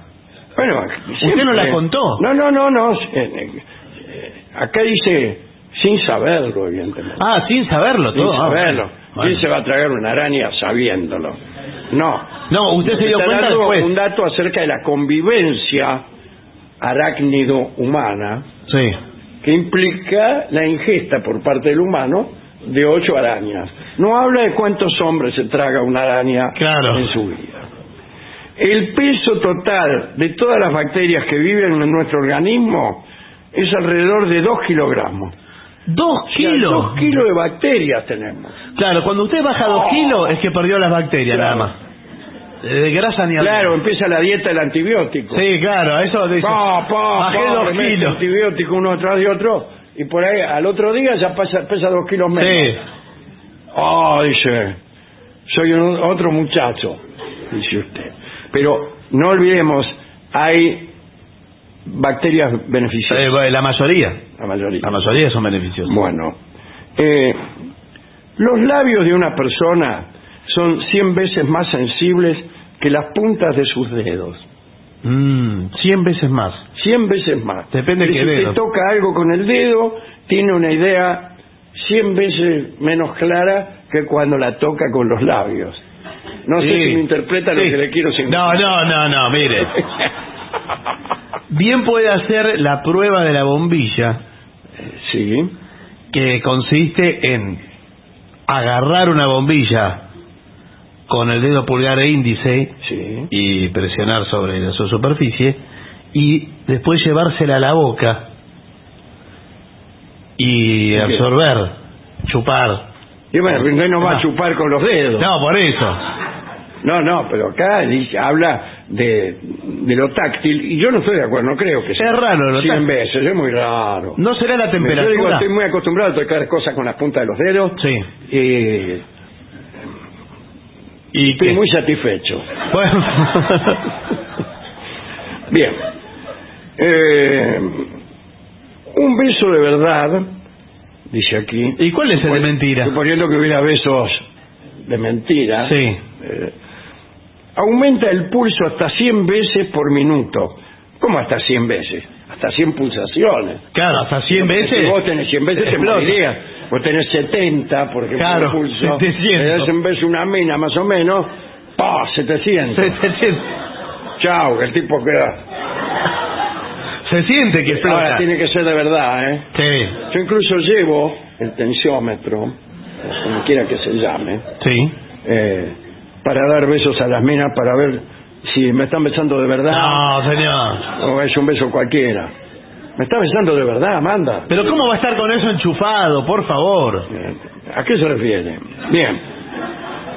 Bueno, ¿Usted no la contó? No, no, no, no. Acá dice sin saberlo, evidentemente. Ah, sin saberlo sin todo. ah, saberlo. bueno. ¿Quién se va a tragar una araña sabiéndolo? No. No, usted se dio Está cuenta dando después. un dato acerca de la convivencia arácnido humana Sí. que implica la ingesta por parte del humano de ocho arañas. No habla de cuántos hombres se traga una araña Claro. en su vida. El peso total de todas las bacterias que viven en nuestro organismo es alrededor de dos kilogramos. Dos O sea, kilos. dos kilos de bacterias tenemos. Claro, cuando usted baja dos kilos es que perdió las bacterias Claro. nada más. Eh, De grasa ni. Claro, empieza la dieta del antibiótico. Sí, claro, eso dice. Pa, pa, bajé pa, dos kilos. antibiótico uno atrás de otro y por ahí al otro día ya pasa, pesa dos kilos menos. Sí. Oh, dice, soy un- otro muchacho, dice usted. Pero no olvidemos, hay bacterias Eh, beneficiosas, bueno, la mayoría. la mayoría. La mayoría son beneficiosas. Bueno, eh, los labios de una persona son 100 veces más sensibles que las puntas de sus dedos. Mm, cien veces más. 100 veces más. Depende qué si dedo. toca algo con el dedo, tiene una idea 100 veces menos clara que cuando la toca con los labios. No sé si me interpreta lo Sí. que le quiero. No, no, no, no, mire. Bien puede hacer la prueba de la bombilla, Sí, que consiste en agarrar una bombilla con el dedo pulgar e índice sí. y presionar sobre su superficie y después llevársela a la boca y absorber, chupar. Y bueno, no va a chupar con los dedos. No, por eso. No, no, pero acá dice, habla de, de lo táctil y yo no estoy de acuerdo, no creo que sea. Es raro lo 100 táctil. veces, es muy raro. ¿No será la Yo digo, temperatura? estoy muy acostumbrado a tocar cosas con las puntas de los dedos Sí. y ¿Y estoy qué? muy satisfecho. Bueno. Bien. Eh, un beso de verdad, dice aquí. ¿Y cuál es el de mentira? Suponiendo que hubiera besos de mentira. Sí. eh, aumenta el pulso hasta 100 veces por minuto. ¿Cómo hasta 100 veces? Hasta 100 pulsaciones. Claro, hasta 100 Si veces. vos tenés 100 veces, te morirías. Vos tenés 70, por ejemplo, Claro, el pulso. 700. Le das beso a una mina, más o menos. ¡Pah! 700. Se, se siente- Chao, que el tipo queda. se siente que explota. Ahora tiene que ser de verdad, ¿eh? Sí, Yo incluso llevo el tensiómetro, como quiera que se llame, sí. eh, para dar besos a las minas para ver si me están besando de verdad No, señor. o es un beso cualquiera. ¿Me está besando de verdad, Amanda? Pero ¿cómo va a estar con eso enchufado? Por favor. Eh, ¿A qué se refiere? Bien.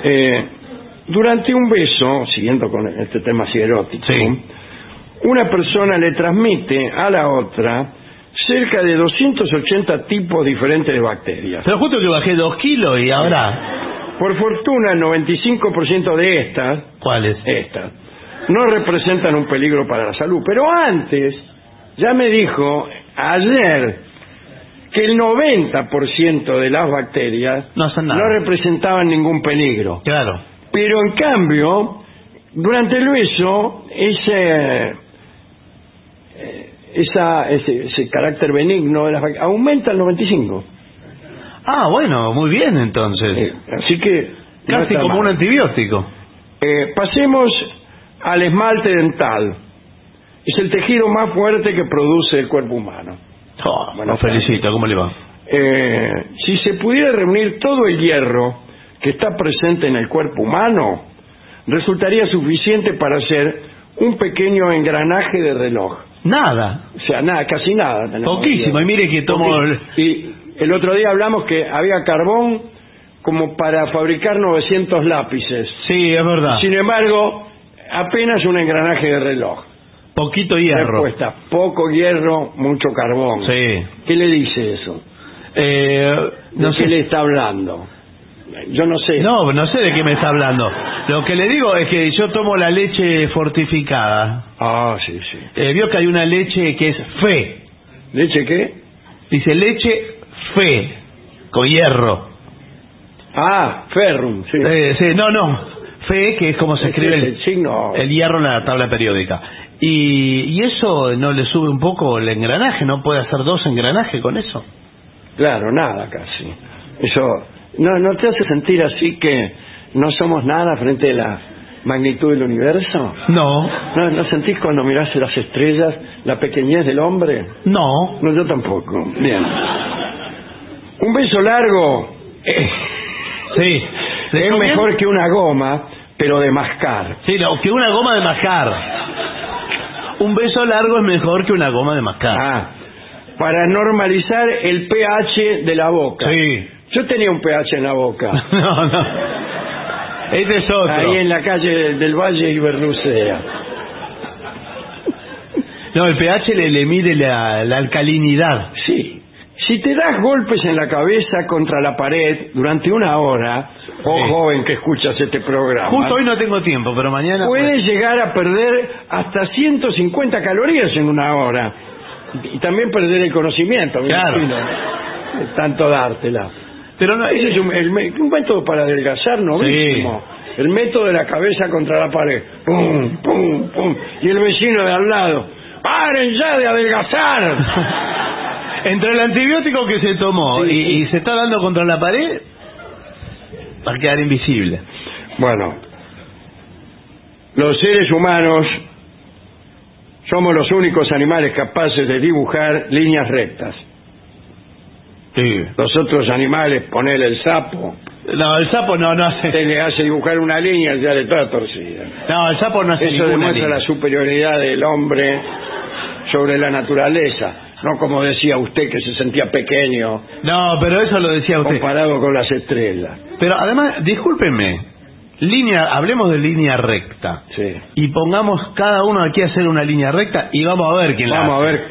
Eh, durante un beso, siguiendo con este tema así erótico, Sí. una persona le transmite a la otra cerca de 280 tipos diferentes de bacterias. Pero justo que bajé dos kilos y ahora... Por fortuna, el 95% de estas, ¿Cuáles? estas, no representan un peligro para la salud. Pero antes, ya me dijo ayer que el 90% de las bacterias No hacen nada. no representaban ningún peligro. Claro. Pero en cambio, durante el beso, ese, eh, esa, ese, ese carácter benigno de las bac- aumenta al 95. Ah, bueno, muy bien entonces. Eh, así que... no Casi como mal. un antibiótico. Eh, pasemos al esmalte dental. Es el tejido más fuerte que produce el cuerpo humano. Oh, Bueno, lo felicito, ¿cómo le va? Eh, si se pudiera reunir todo el hierro que está presente en el cuerpo humano, resultaría suficiente para hacer un pequeño engranaje de reloj. Nada. O sea, nada, casi nada. Poquísimo. Y mire que tomo... el- Y el otro día hablamos que había carbón como para fabricar 900 lápices. Sí, es verdad. Sin embargo, apenas un engranaje de reloj. Poquito hierro. Respuesta, poco hierro, mucho carbón. Sí. ¿Qué le dice eso? Eh, no ¿De qué sé. le está hablando? Yo no sé. No, no sé de qué me está hablando. Lo que le digo es que yo tomo la leche fortificada. Ah, sí, sí. Eh, vio que hay una leche que es fe. ¿Leche qué? Dice leche fe, con hierro. Ah, ferrum, sí. Eh, sí, no, no. Fe, que es como se Este escribe es el, el signo. el hierro en la tabla periódica. Y, y eso no le sube un poco el engranaje, no puede hacer dos engranajes con eso. Claro, nada casi. Eso, ¿no, ¿no te hace sentir así que no somos nada frente a la magnitud del universo? No, ¿No, ¿No sentís cuando mirás las estrellas la pequeñez del hombre? no. No, yo tampoco. Bien. Un beso largo eh, Sí. ¿Le es conviene? mejor que una goma, pero de mascar. Sí, no, que una goma de mascar. Un beso largo es mejor que una goma de mascar. Ah, para normalizar el pH de la boca. Sí. Yo tenía un pH en la boca. No, no. Este es otro. Ahí en la calle del Valle y Berlucea. No, el pH le, le mide la, la alcalinidad. Sí. Si te das golpes en la cabeza contra la pared durante una hora, oh Sí. joven que escuchas este programa, Justo hoy no tengo tiempo, pero mañana... puedes llegar a perder hasta 150 calorías en una hora. Y también perder el conocimiento, me Claro. imagino, de tanto dártela. Pero no, Ese es un, el me- un método para adelgazar novísimo. El método de la cabeza contra la pared. Pum, pum, pum. Y el vecino de al lado. ¡Paren ya de adelgazar! Entre el antibiótico que se tomó Sí, y, sí. y se está dando contra la pared, Va a quedar invisible. Bueno, los seres humanos somos los únicos animales capaces de dibujar líneas rectas. Sí. Los otros animales, poner el sapo, No, el sapo no, no hace. te le hace dibujar una línea ya le toda torcida. No, el sapo no hace Eso demuestra línea. la superioridad del hombre sobre la naturaleza, no como decía usted que se sentía pequeño No, pero eso lo decía usted. comparado con las estrellas. Pero además, discúlpenme. Línea, hablemos de línea recta. Sí. Y pongamos cada uno aquí a hacer una línea recta y vamos a ver quién la Vamos a ver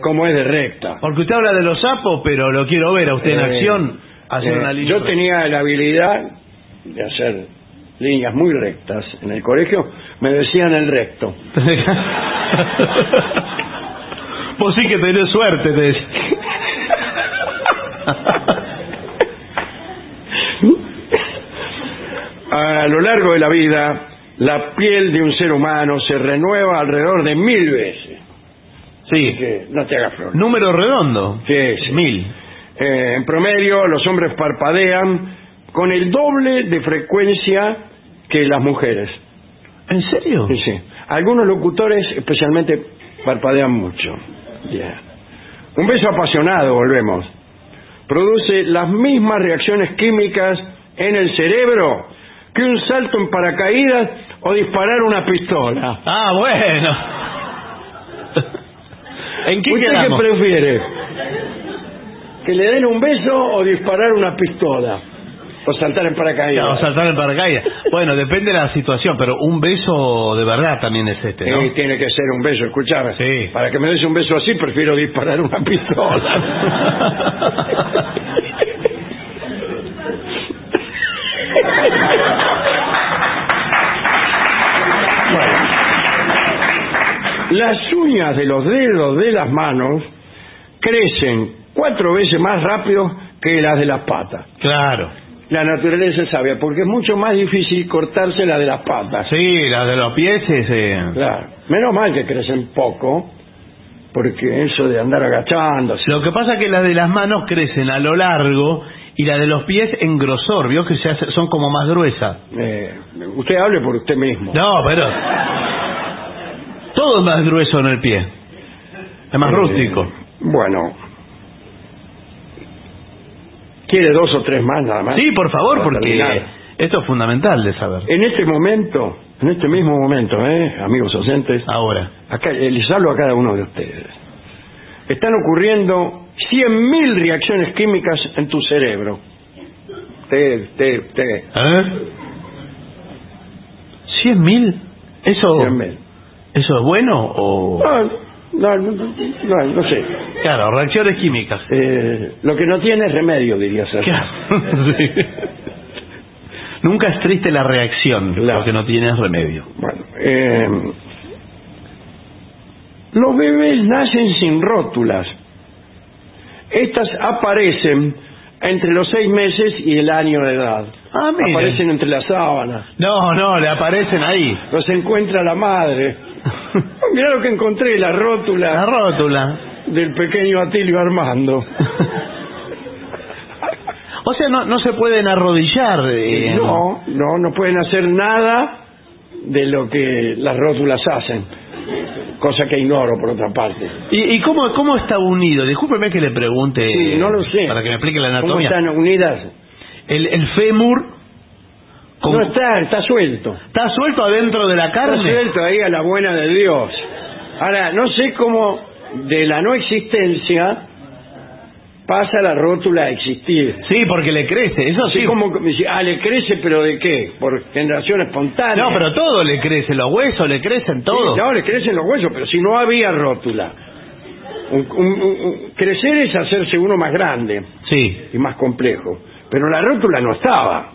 cómo es de recta. Porque usted habla de los sapos, pero lo quiero ver a usted en acción hacer eh, una línea Yo recta. tenía la habilidad de hacer líneas muy rectas. En el colegio me decían el recto. Vos sí que tenés suerte, te decía. A lo largo de la vida, la piel de un ser humano se renueva alrededor de mil veces. Sí. Que no te hagas flor. Número redondo. Sí, sí. Mil. Eh, en promedio, los hombres parpadean con el doble de frecuencia que las mujeres. ¿En serio? Sí, sí. Algunos locutores especialmente parpadean mucho. Un beso apasionado, volvemos. Produce las mismas reacciones químicas en el cerebro que un salto en paracaídas o disparar una pistola. Ah, bueno. ¿En qué ¿Usted quedamos? qué prefiere? ¿Que le den un beso o disparar una pistola? O saltar en paracaídas. No, saltar en paracaídas. Bueno, depende de la situación, pero un beso de verdad también es este, ¿no? Sí, tiene que ser un beso, escuchame. Sí. Para que me des un beso así, prefiero disparar una pistola. Bueno. Las uñas de los dedos de las manos crecen cuatro veces más rápido que las de las patas. Claro. La naturaleza es sabia, porque es mucho más difícil cortarse la de las patas. Sí, la de los pies es... eh, Claro. Menos mal que crecen poco, porque eso de andar agachándose. Lo que pasa es que las de las manos crecen a lo largo y las de los pies en grosor, vio que se hace- son como más gruesas. Eh, usted hable por usted mismo. No, pero... Todo es más grueso en el pie. Es más Eh, rústico. Bueno. ¿Quiere dos o tres más nada más? Sí, por favor, porque terminar. esto es fundamental de saber. En este momento, en este mismo momento, ¿eh? amigos oyentes, Ahora. acá, eh, les hablo a cada uno de ustedes. Están ocurriendo 100.000 reacciones químicas en tu cerebro. Te, te, te. ¿Eh? ¿Cien mil? ¿Eso, 100.000. ¿Eso es bueno o...? No, no, no, no, no sé. Claro, reacciones químicas. Eh, lo que no tiene es remedio, diría ser. Claro. Sí. Nunca es triste la reacción, Claro. porque no tienes remedio. Bueno, eh, los bebés nacen sin rótulas. Estas aparecen entre los seis meses y el año de edad. Ah. Aparecen entre las sábanas. No, no, le aparecen ahí. Los encuentra la madre. Mira lo que encontré, la La rótula rótula. del pequeño Atilio Armando. O sea, no, no se pueden arrodillar. eh, No, no, no pueden hacer nada de lo que las rótulas hacen. Cosa que ignoro, por otra parte. ¿Y, y cómo, cómo está unido? Discúlpeme que le pregunte. Sí, no lo sé. Para que me explique la ¿Cómo anatomía. están unidas? El, el fémur. Con- No está, está suelto. ¿Está suelto adentro de la Está carne? suelto ahí a la buena de Dios. Ahora, no sé cómo de la no existencia pasa la rótula a existir. Sí, porque le crece, eso sí. como, ah, le crece, pero ¿de qué? Por generación espontánea. No, pero todo le crece, los huesos le crecen, todo. Sí, no, le crecen los huesos, pero si no había rótula. Un- un- un- un- crecer es hacerse uno más grande Sí. y más complejo. Pero la rótula no estaba.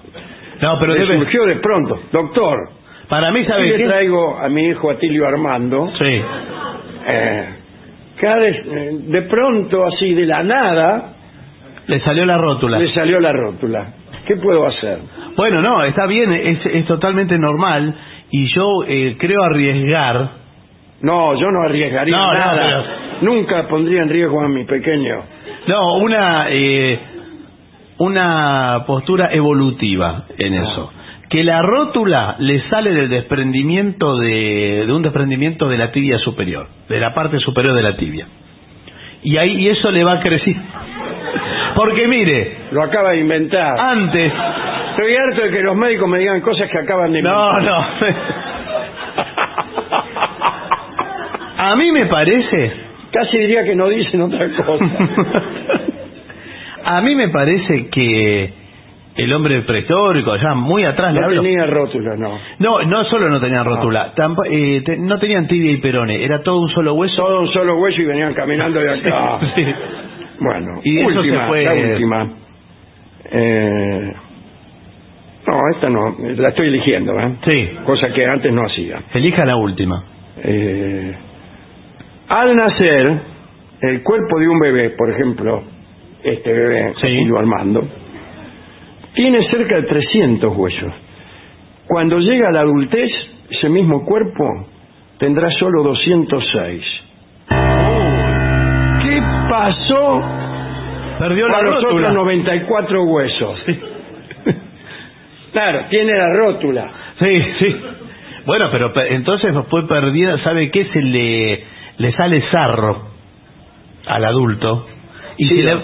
No, pero Le debe... surgió de pronto. Doctor, Para mí, ¿sabe le qué? traigo a mi hijo Atilio Armando. Sí. Eh, cada eh, de pronto, así de la nada, Le salió la rótula. le salió la rótula. ¿Qué puedo hacer? Bueno, no, está bien, es, es totalmente normal y yo eh, creo arriesgar. No, yo no arriesgaría No, no, nada. Nunca pondría en riesgo a mi pequeño. No, una... eh, una postura evolutiva en eso. Que la rótula le sale del desprendimiento de, de un desprendimiento de la tibia superior, de la parte superior de la tibia. Y ahí y eso le va creciendo. Porque mire, Lo acaba de inventar. antes Estoy harto de que los médicos me digan cosas que acaban de No, inventar. no. A mí me parece, Casi diría que no dicen otra cosa. a mí me parece que el hombre prehistórico, allá muy atrás No tenía rótula, no. No, no solo no tenían rótula, tampo- eh, te- no tenían tibia y perone, era todo un solo hueso. Todo un solo hueso y venían caminando de acá. Sí. Bueno, Y eso última, se fue- la última. Eh, no, esta no, la estoy eligiendo, ¿eh? Sí, Cosa que antes no hacía. elija la última. Eh, al nacer, el cuerpo de un bebé, por ejemplo, este bebé, Sí. Silvio Armando, tiene cerca de 300 huesos. Cuando llega a la adultez, ese mismo cuerpo tendrá solo 206. ¿Qué pasó Perdió la los otros rótula. 94 huesos? claro, tiene la rótula. Sí, sí. Bueno, pero pe- entonces fue perdida, ¿sabe qué? Se le, le sale sarro al adulto y Sí, se, le,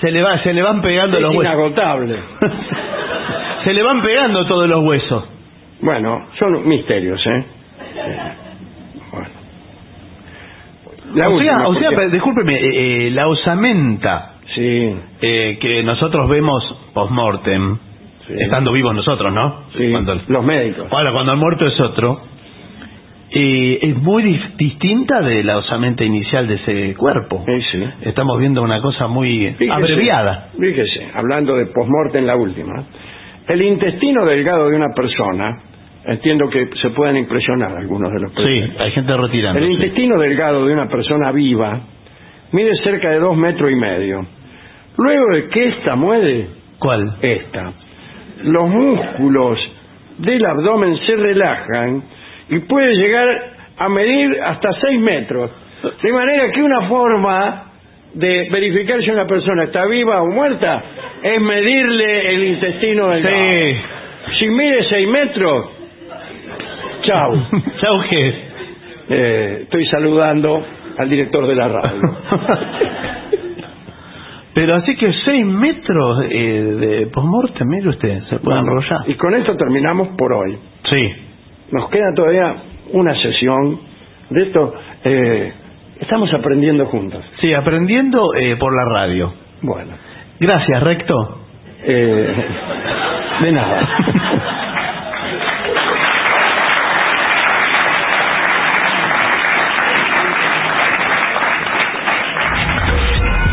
se le va, se le van pegando Es los huesos. inagotable. se le van pegando todos los huesos. Bueno, son misterios, ¿eh? Bueno. La o última, sea, o porque- discúlpeme, eh, eh, la osamenta Sí, eh, que nosotros vemos post-mortem, Sí. estando vivos nosotros, ¿no? sí, Cuando los médicos. Ahora, cuando el muerto es otro, eh, es muy distinta de la osamenta inicial de ese cuerpo. Sí, sí. Estamos viendo una cosa muy Fíjese, abreviada. Fíjese, hablando de postmorte en la última, el intestino delgado de una persona, entiendo que se pueden impresionar algunos de los Sí, presentes. hay gente retirando. El sí. intestino delgado de una persona viva mide cerca de dos metros y medio. Luego de que ésta muere, ¿Cuál? esta, los músculos del abdomen se relajan y puede llegar a medir hasta 6 metros. De manera que una forma de verificar si una persona está viva o muerta es medirle el intestino del Sí. Si mide 6 metros, chau. Chau, ¿qué? Eh, estoy saludando al director de la radio. Pero así que seis metros eh, de postmortem, mire usted, se puede enrollar. Y con esto terminamos por hoy. Sí. Nos queda todavía una sesión de esto. eh, estamos aprendiendo juntos. Sí, aprendiendo eh, por la radio. Bueno, Gracias, Recto. eh, de nada.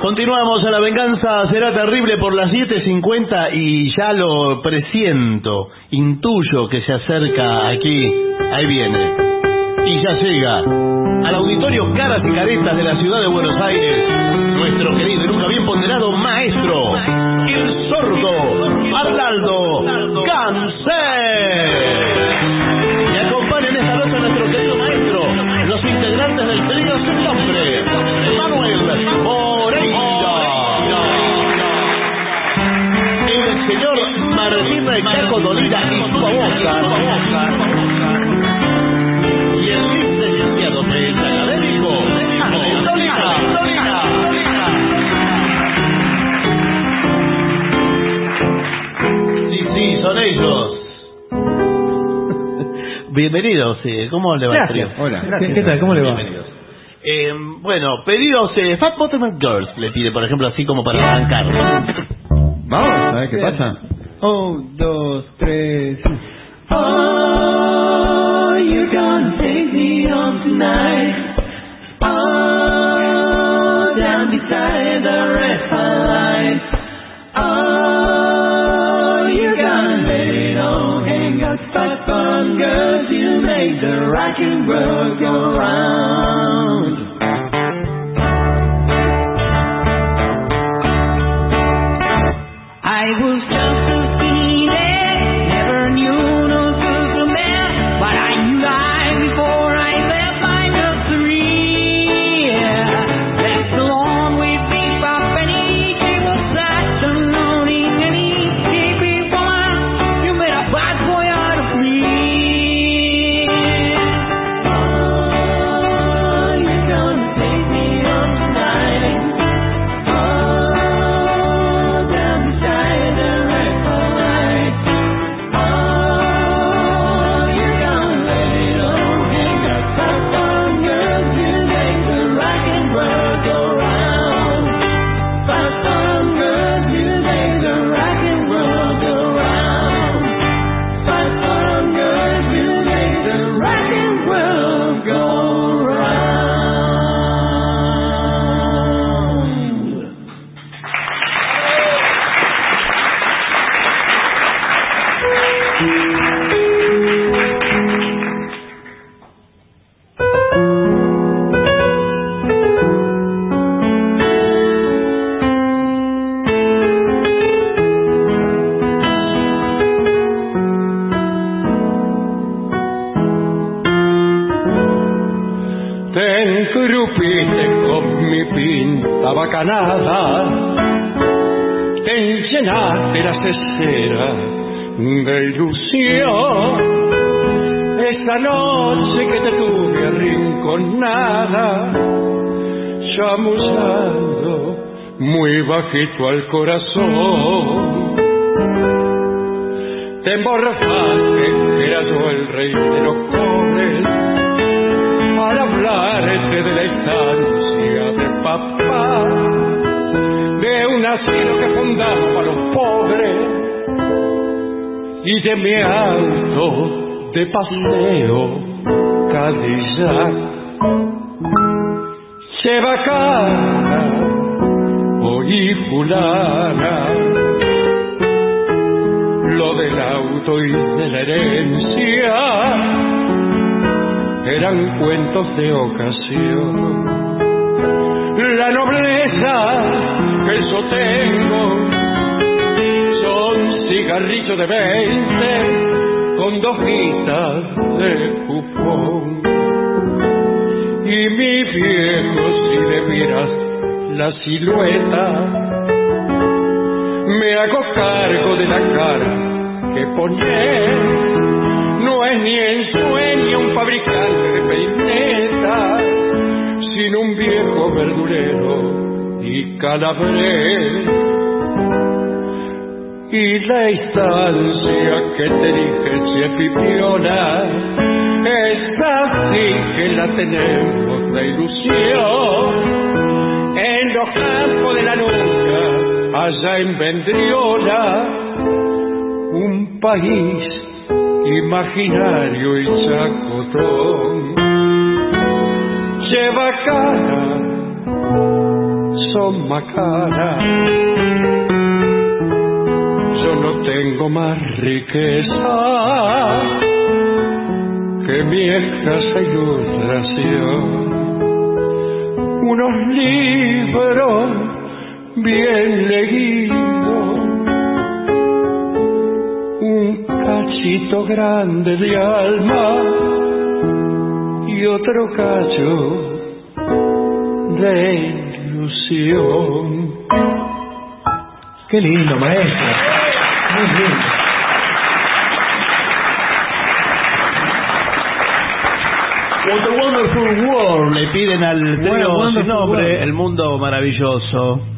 Continuamos a la venganza, será terrible por las 7.50 y ya lo presiento, intuyo que se acerca aquí, ahí viene, y ya llega al auditorio Caras y Caretas de la ciudad de Buenos Aires, nuestro querido y nunca bien ponderado maestro, sordo Arnaldo Cáncer. Y acompañan esta noche a nuestro querido maestro, los integrantes del trío sin nombre, Manuel Moreira. El señor Martín Caco Dolina y su. Y el son ellos. Bienvenidos, eh, ¿cómo le va trío? Hola. ¿Qué, qué tal? ¿Cómo le va? Bienvenidos. Eh, bueno, pedidos eh, Fat Bottom Girls le pide, por ejemplo, así como para arrancar. Vamos, a ver qué pasa. Un, dos, tres. Oh, you're gonna take me on tonight. Oh, down beside the red light. But fun girls, you make the rock and roll go round. I was. De ilusión. Esa noche que te tuve arrinconada, chamusando muy bajito al corazón. Te emborrajaste, era yo el rey de los pobres al hablarte de la estancia de papá, de un asilo que fundaba para los pobres y de mi auto de paseo Cadillac. Lleva cara, oí fulana, lo del auto y de la herencia eran cuentos de ocasión. La nobleza que yo tengo son cigarrillos de veinte con dos guitas de cupón. Y mi viejo, si le miras la silueta, me hago cargo de la cara que pone no es ni en sueño un fabricante de peineta, sino un viejo verdurero y calabrés. Y la instancia que te dije, Chepipiola, es así que la tenemos la ilusión. En los campos de la nuca, allá en Vendriola, un país imaginario y chacotón. Lleva cara, son macaras. Yo no tengo más riqueza que mi escasa ilustración. Unos libros bien leídos un cachito grande de alma y otro cacho de ilusión. Qué lindo, maestro. Muy lindo. What a Wonderful Piden al trío sin nombre, el mundo maravilloso.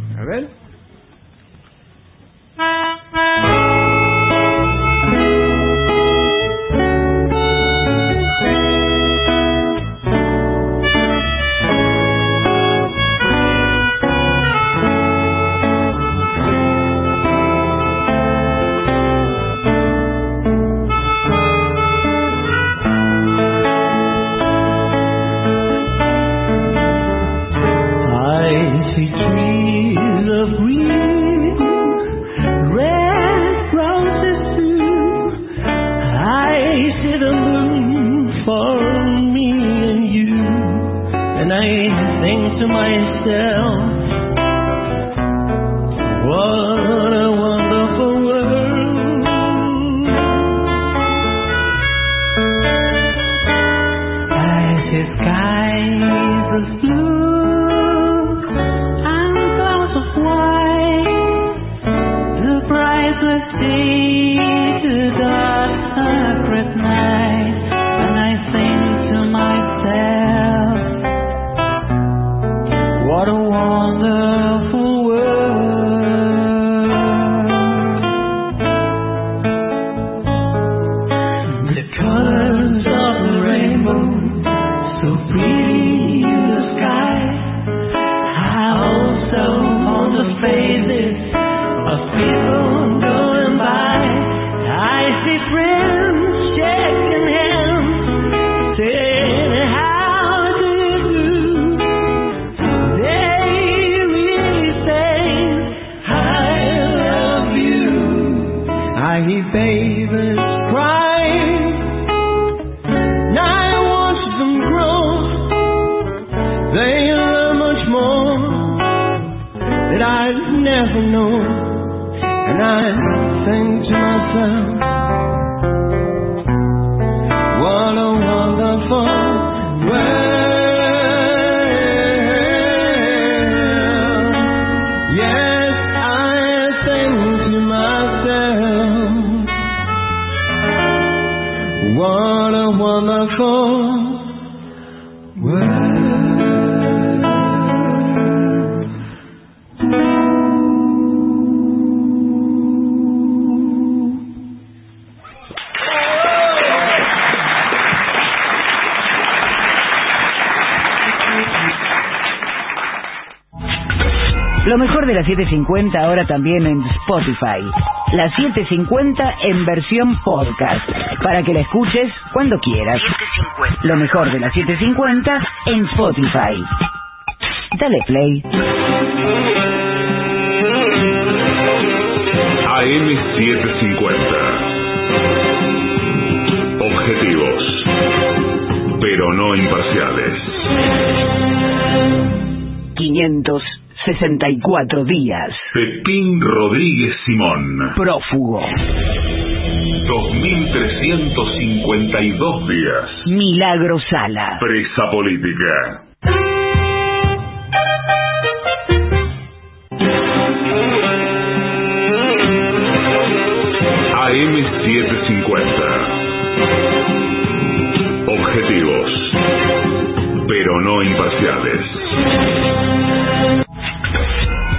Lo mejor de la 750 ahora también en Spotify. La 750 en versión podcast. Para que la escuches cuando quieras. Lo mejor de la 750 en Spotify. Dale play. AM750. Objetivos, pero no imparciales. 564 días. Pepín Rodríguez Simón. Prófugo. 2352 días. Milagro Sala. Presa política. AM750. Objetivos, pero no imparciales.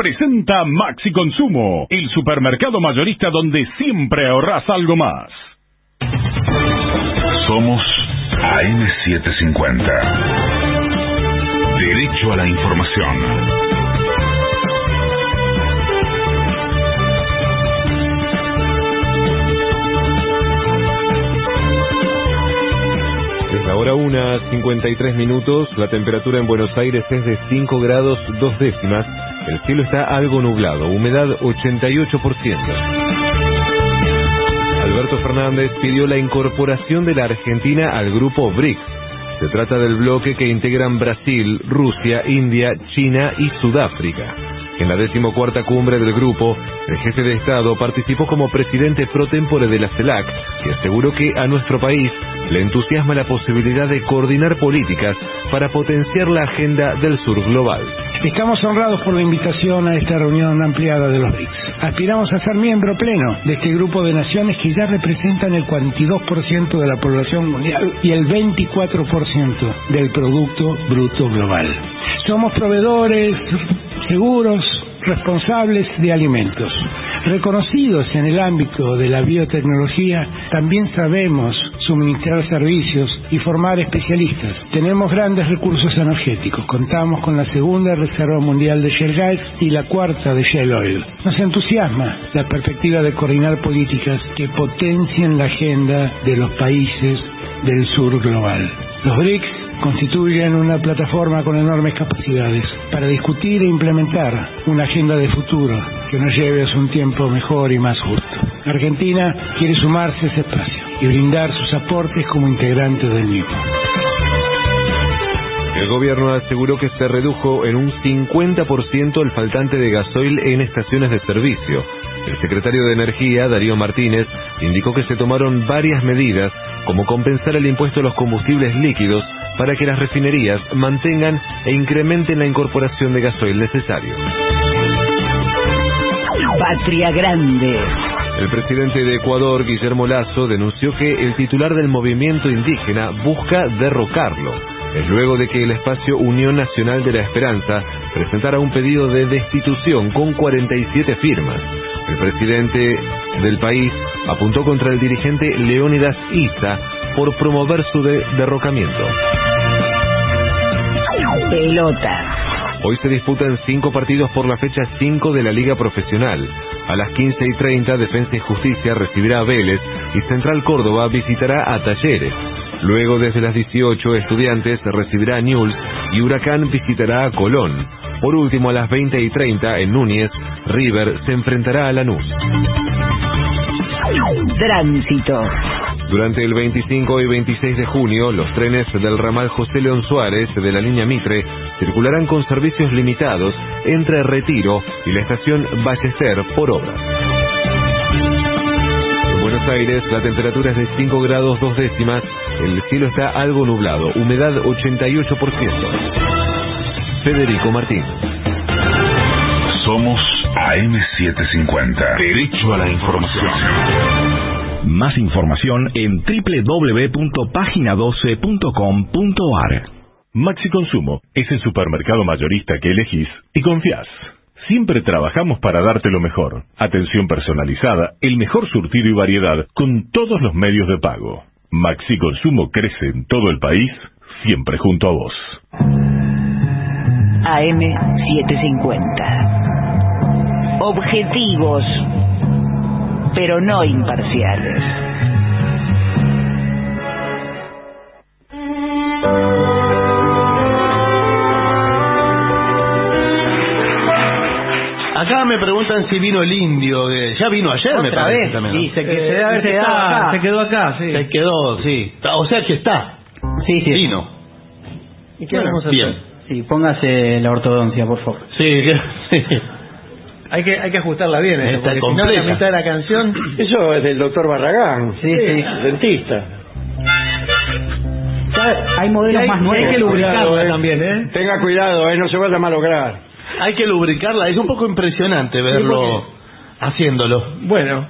Presenta Maxi Consumo, el supermercado mayorista donde siempre ahorras algo más. Somos AM750. Derecho a la información. Es la hora una, 53 minutos. La temperatura en Buenos Aires es de 5 grados dos décimas. El cielo está algo nublado. Humedad 88%. Alberto Fernández pidió la incorporación de la Argentina al grupo BRICS. Se trata del bloque que integran Brasil, Rusia, India, China y Sudáfrica. En la decimocuarta cumbre del grupo, el jefe de Estado participó como presidente pro tempore de la CELAC y aseguró que a nuestro país le entusiasma la posibilidad de coordinar políticas para potenciar la agenda del sur global. Estamos honrados por la invitación a esta reunión ampliada de los BRICS. Aspiramos a ser miembro pleno de este grupo de naciones que ya representan el 42% de la población mundial y el 24% del Producto Bruto Global. Somos proveedores seguros, responsables de alimentos. Reconocidos en el ámbito de la biotecnología, también sabemos suministrar servicios y formar especialistas. Tenemos grandes recursos energéticos. Contamos con la segunda reserva mundial de shale gas y la cuarta de shale oil. Nos entusiasma la perspectiva de coordinar políticas que potencien la agenda de los países del sur global. Los BRICS constituyen una plataforma con enormes capacidades para discutir e implementar una agenda de futuro que nos lleve a un tiempo mejor y más justo. Argentina quiere sumarse a ese espacio y brindar sus aportes como integrante del mismo. El gobierno aseguró que se redujo en un 50% el faltante de gasoil en estaciones de servicio. El secretario de Energía, Darío Martínez, indicó que se tomaron varias medidas, como compensar el impuesto a los combustibles líquidos para que las refinerías mantengan e incrementen la incorporación de gasoil necesario. Patria Grande. El presidente de Ecuador, Guillermo Lazo, denunció que el titular del movimiento indígena busca derrocarlo. Es luego de que el espacio Unión Nacional de la Esperanza presentara un pedido de destitución con 47 firmas. El presidente del país apuntó contra el dirigente Leónidas Isa por promover su de- derrocamiento. Pelota. Hoy se disputan cinco partidos por la fecha 5 de la Liga Profesional. A las 15 y 30, Defensa y Justicia recibirá a Vélez y Central Córdoba visitará a Talleres. Luego, desde las 18, Estudiantes recibirá a Newell's y Huracán visitará a Colón. Por último, a las 20 y 30, en Núñez, River se enfrentará a Lanús. Tránsito. Durante el 25 y 26 de junio, los trenes del ramal José León Suárez de la línea Mitre circularán con servicios limitados entre Retiro y la estación Ballester por obra. En Buenos Aires, la temperatura es de 5 grados 2 décimas, el cielo está algo nublado, humedad 88%. Federico Martín. Somos AM750. Derecho a la información. Más información en www.pagina12.com.ar. Maxi Consumo es el supermercado mayorista que elegís y confías. Siempre trabajamos para darte lo mejor. Atención personalizada, el mejor surtido y variedad con todos los medios de pago. Maxi Consumo crece en todo el país, siempre junto a vos. AM750. Objetivos, pero no imparciales. Acá me preguntan si vino el indio. ya vino ayer, me parece. vez, también, ¿no? sí, se, que- Eh, se haber se está- quedó acá, sí. Se quedó, sí. O sea que está. Sí, sí. Vino. ¿Y qué Bueno, vamos a bien. Sí, póngase la ortodoncia, por favor. Sí, que- sí. Hay que, hay que ajustarla bien, ¿eh? Está Porque si no, la mitad de la canción. Eso es del doctor Barragán. Sí, sí. Dentista. Hay modelos Y hay- más y nuevos. hay que lubricarla Cuidado, eh. también, ¿eh? Tenga cuidado, eh, no se vaya a malograr. Hay que lubricarla. Es un poco impresionante verlo haciéndolo. Bueno.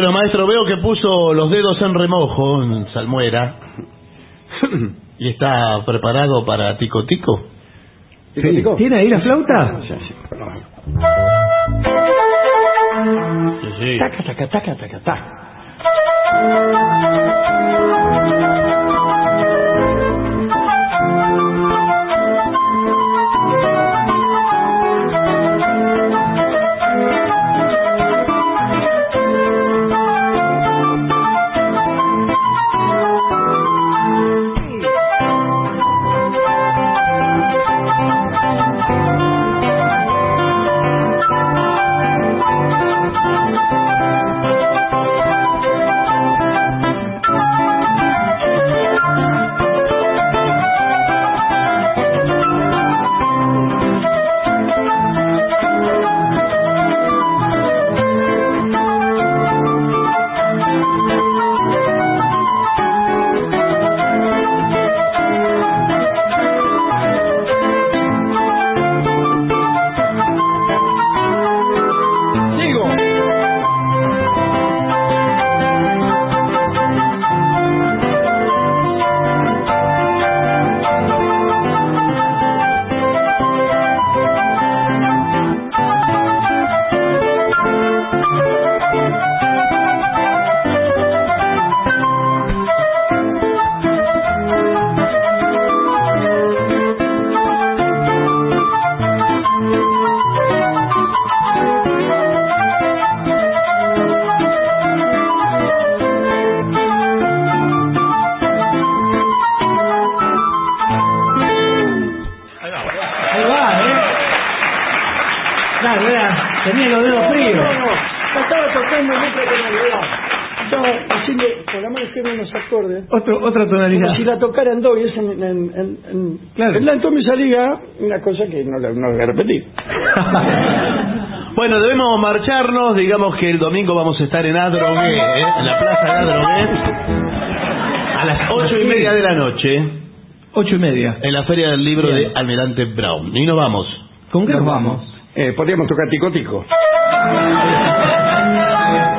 Bueno, maestro, veo que puso los dedos en remojo en salmuera y está preparado para tico tico. ¿Tiene ahí la flauta? Sí, sí, perdón. Sí, sí. Taca, taca, taca, taca, taca. Si la tocara en do y eso en, en, en, en, Claro. en la en do me salía una cosa que no, la- no la voy a repetir. Bueno, debemos marcharnos. Digamos que el domingo vamos a estar en Adrogué, ¿eh? en la plaza de Adrogué, a las ocho y media de la noche, Ocho y media. en la Feria del Libro Bien. de Almirante Brown. Y nos vamos. ¿Con qué nos vamos? Eh, podríamos tocar tico tico.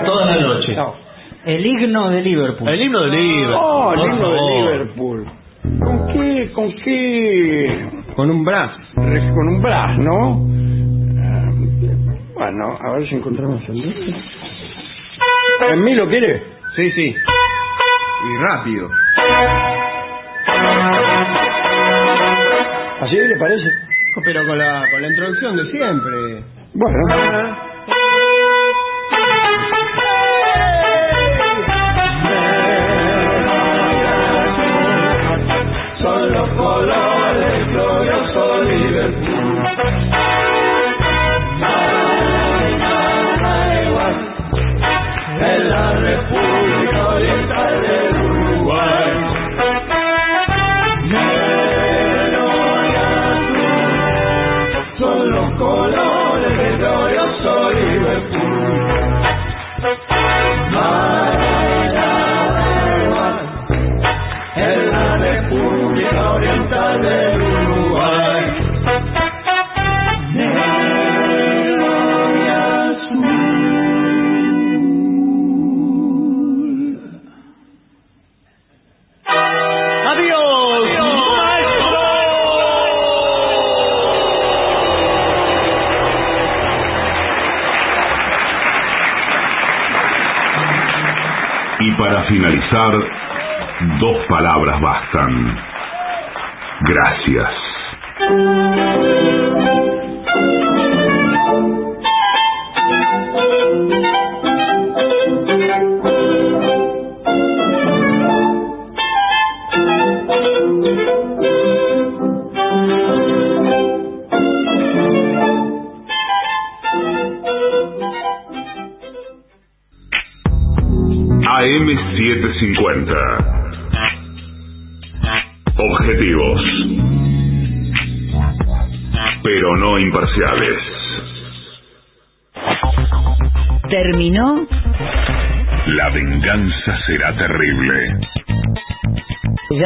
Toda la noche. No. El himno de Liverpool. El himno del Liverpool. Oh, el himno de. Liverpool. ¿Con qué, con qué, Con un brazo. re- con un brazo, ¿no? Ah, bueno, a ver si encontramos el disco. ¿En mí lo quiere? Sí, sí. Y rápido. ¿Así le parece? Pero con la, con la introducción de siempre. Bueno. Finalizar, dos palabras bastan. Gracias.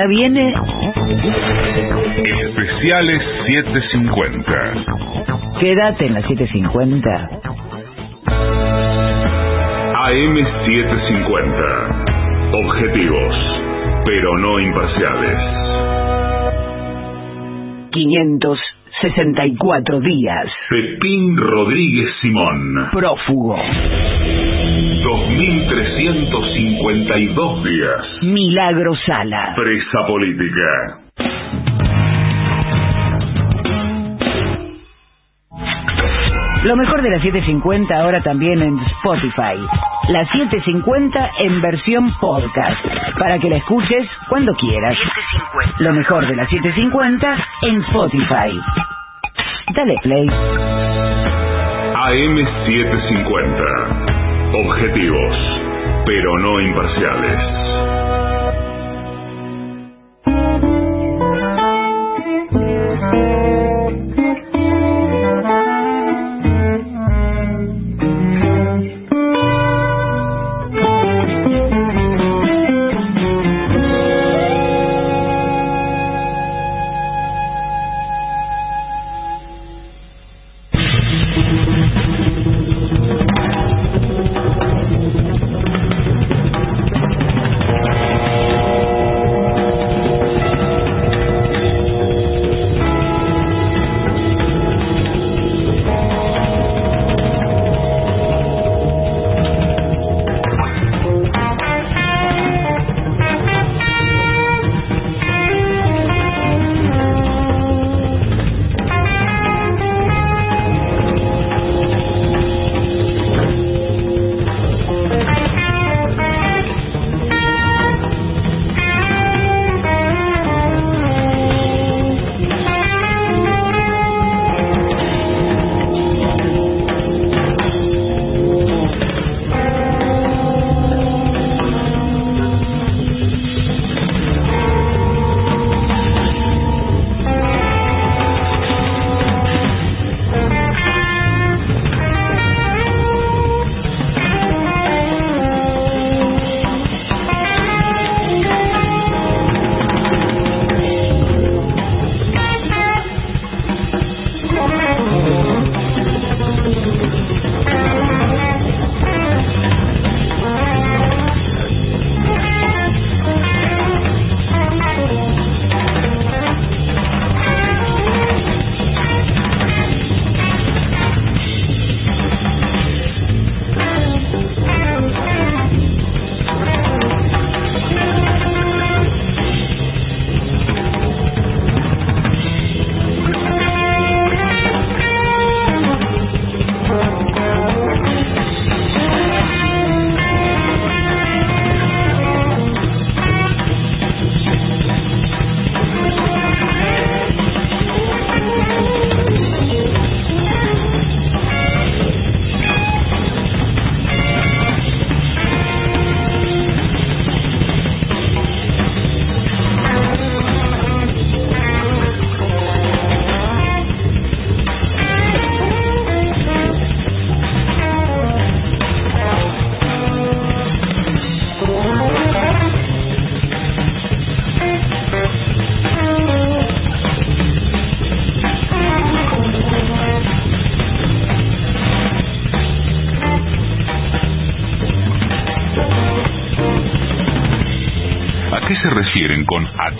Viene Especiales 750. Quédate en la 750. AM750. Objetivos, pero no imparciales. 564 días. Pepín Rodríguez Simón. Prófugo. 2352 días. Milagro Sala. Presa política. Lo mejor de la 750 ahora también en Spotify. La 750 en versión podcast. Para que la escuches cuando quieras. Lo mejor de la 750 en Spotify. Dale play. AM750. Objetivos, pero no imparciales.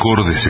Acordes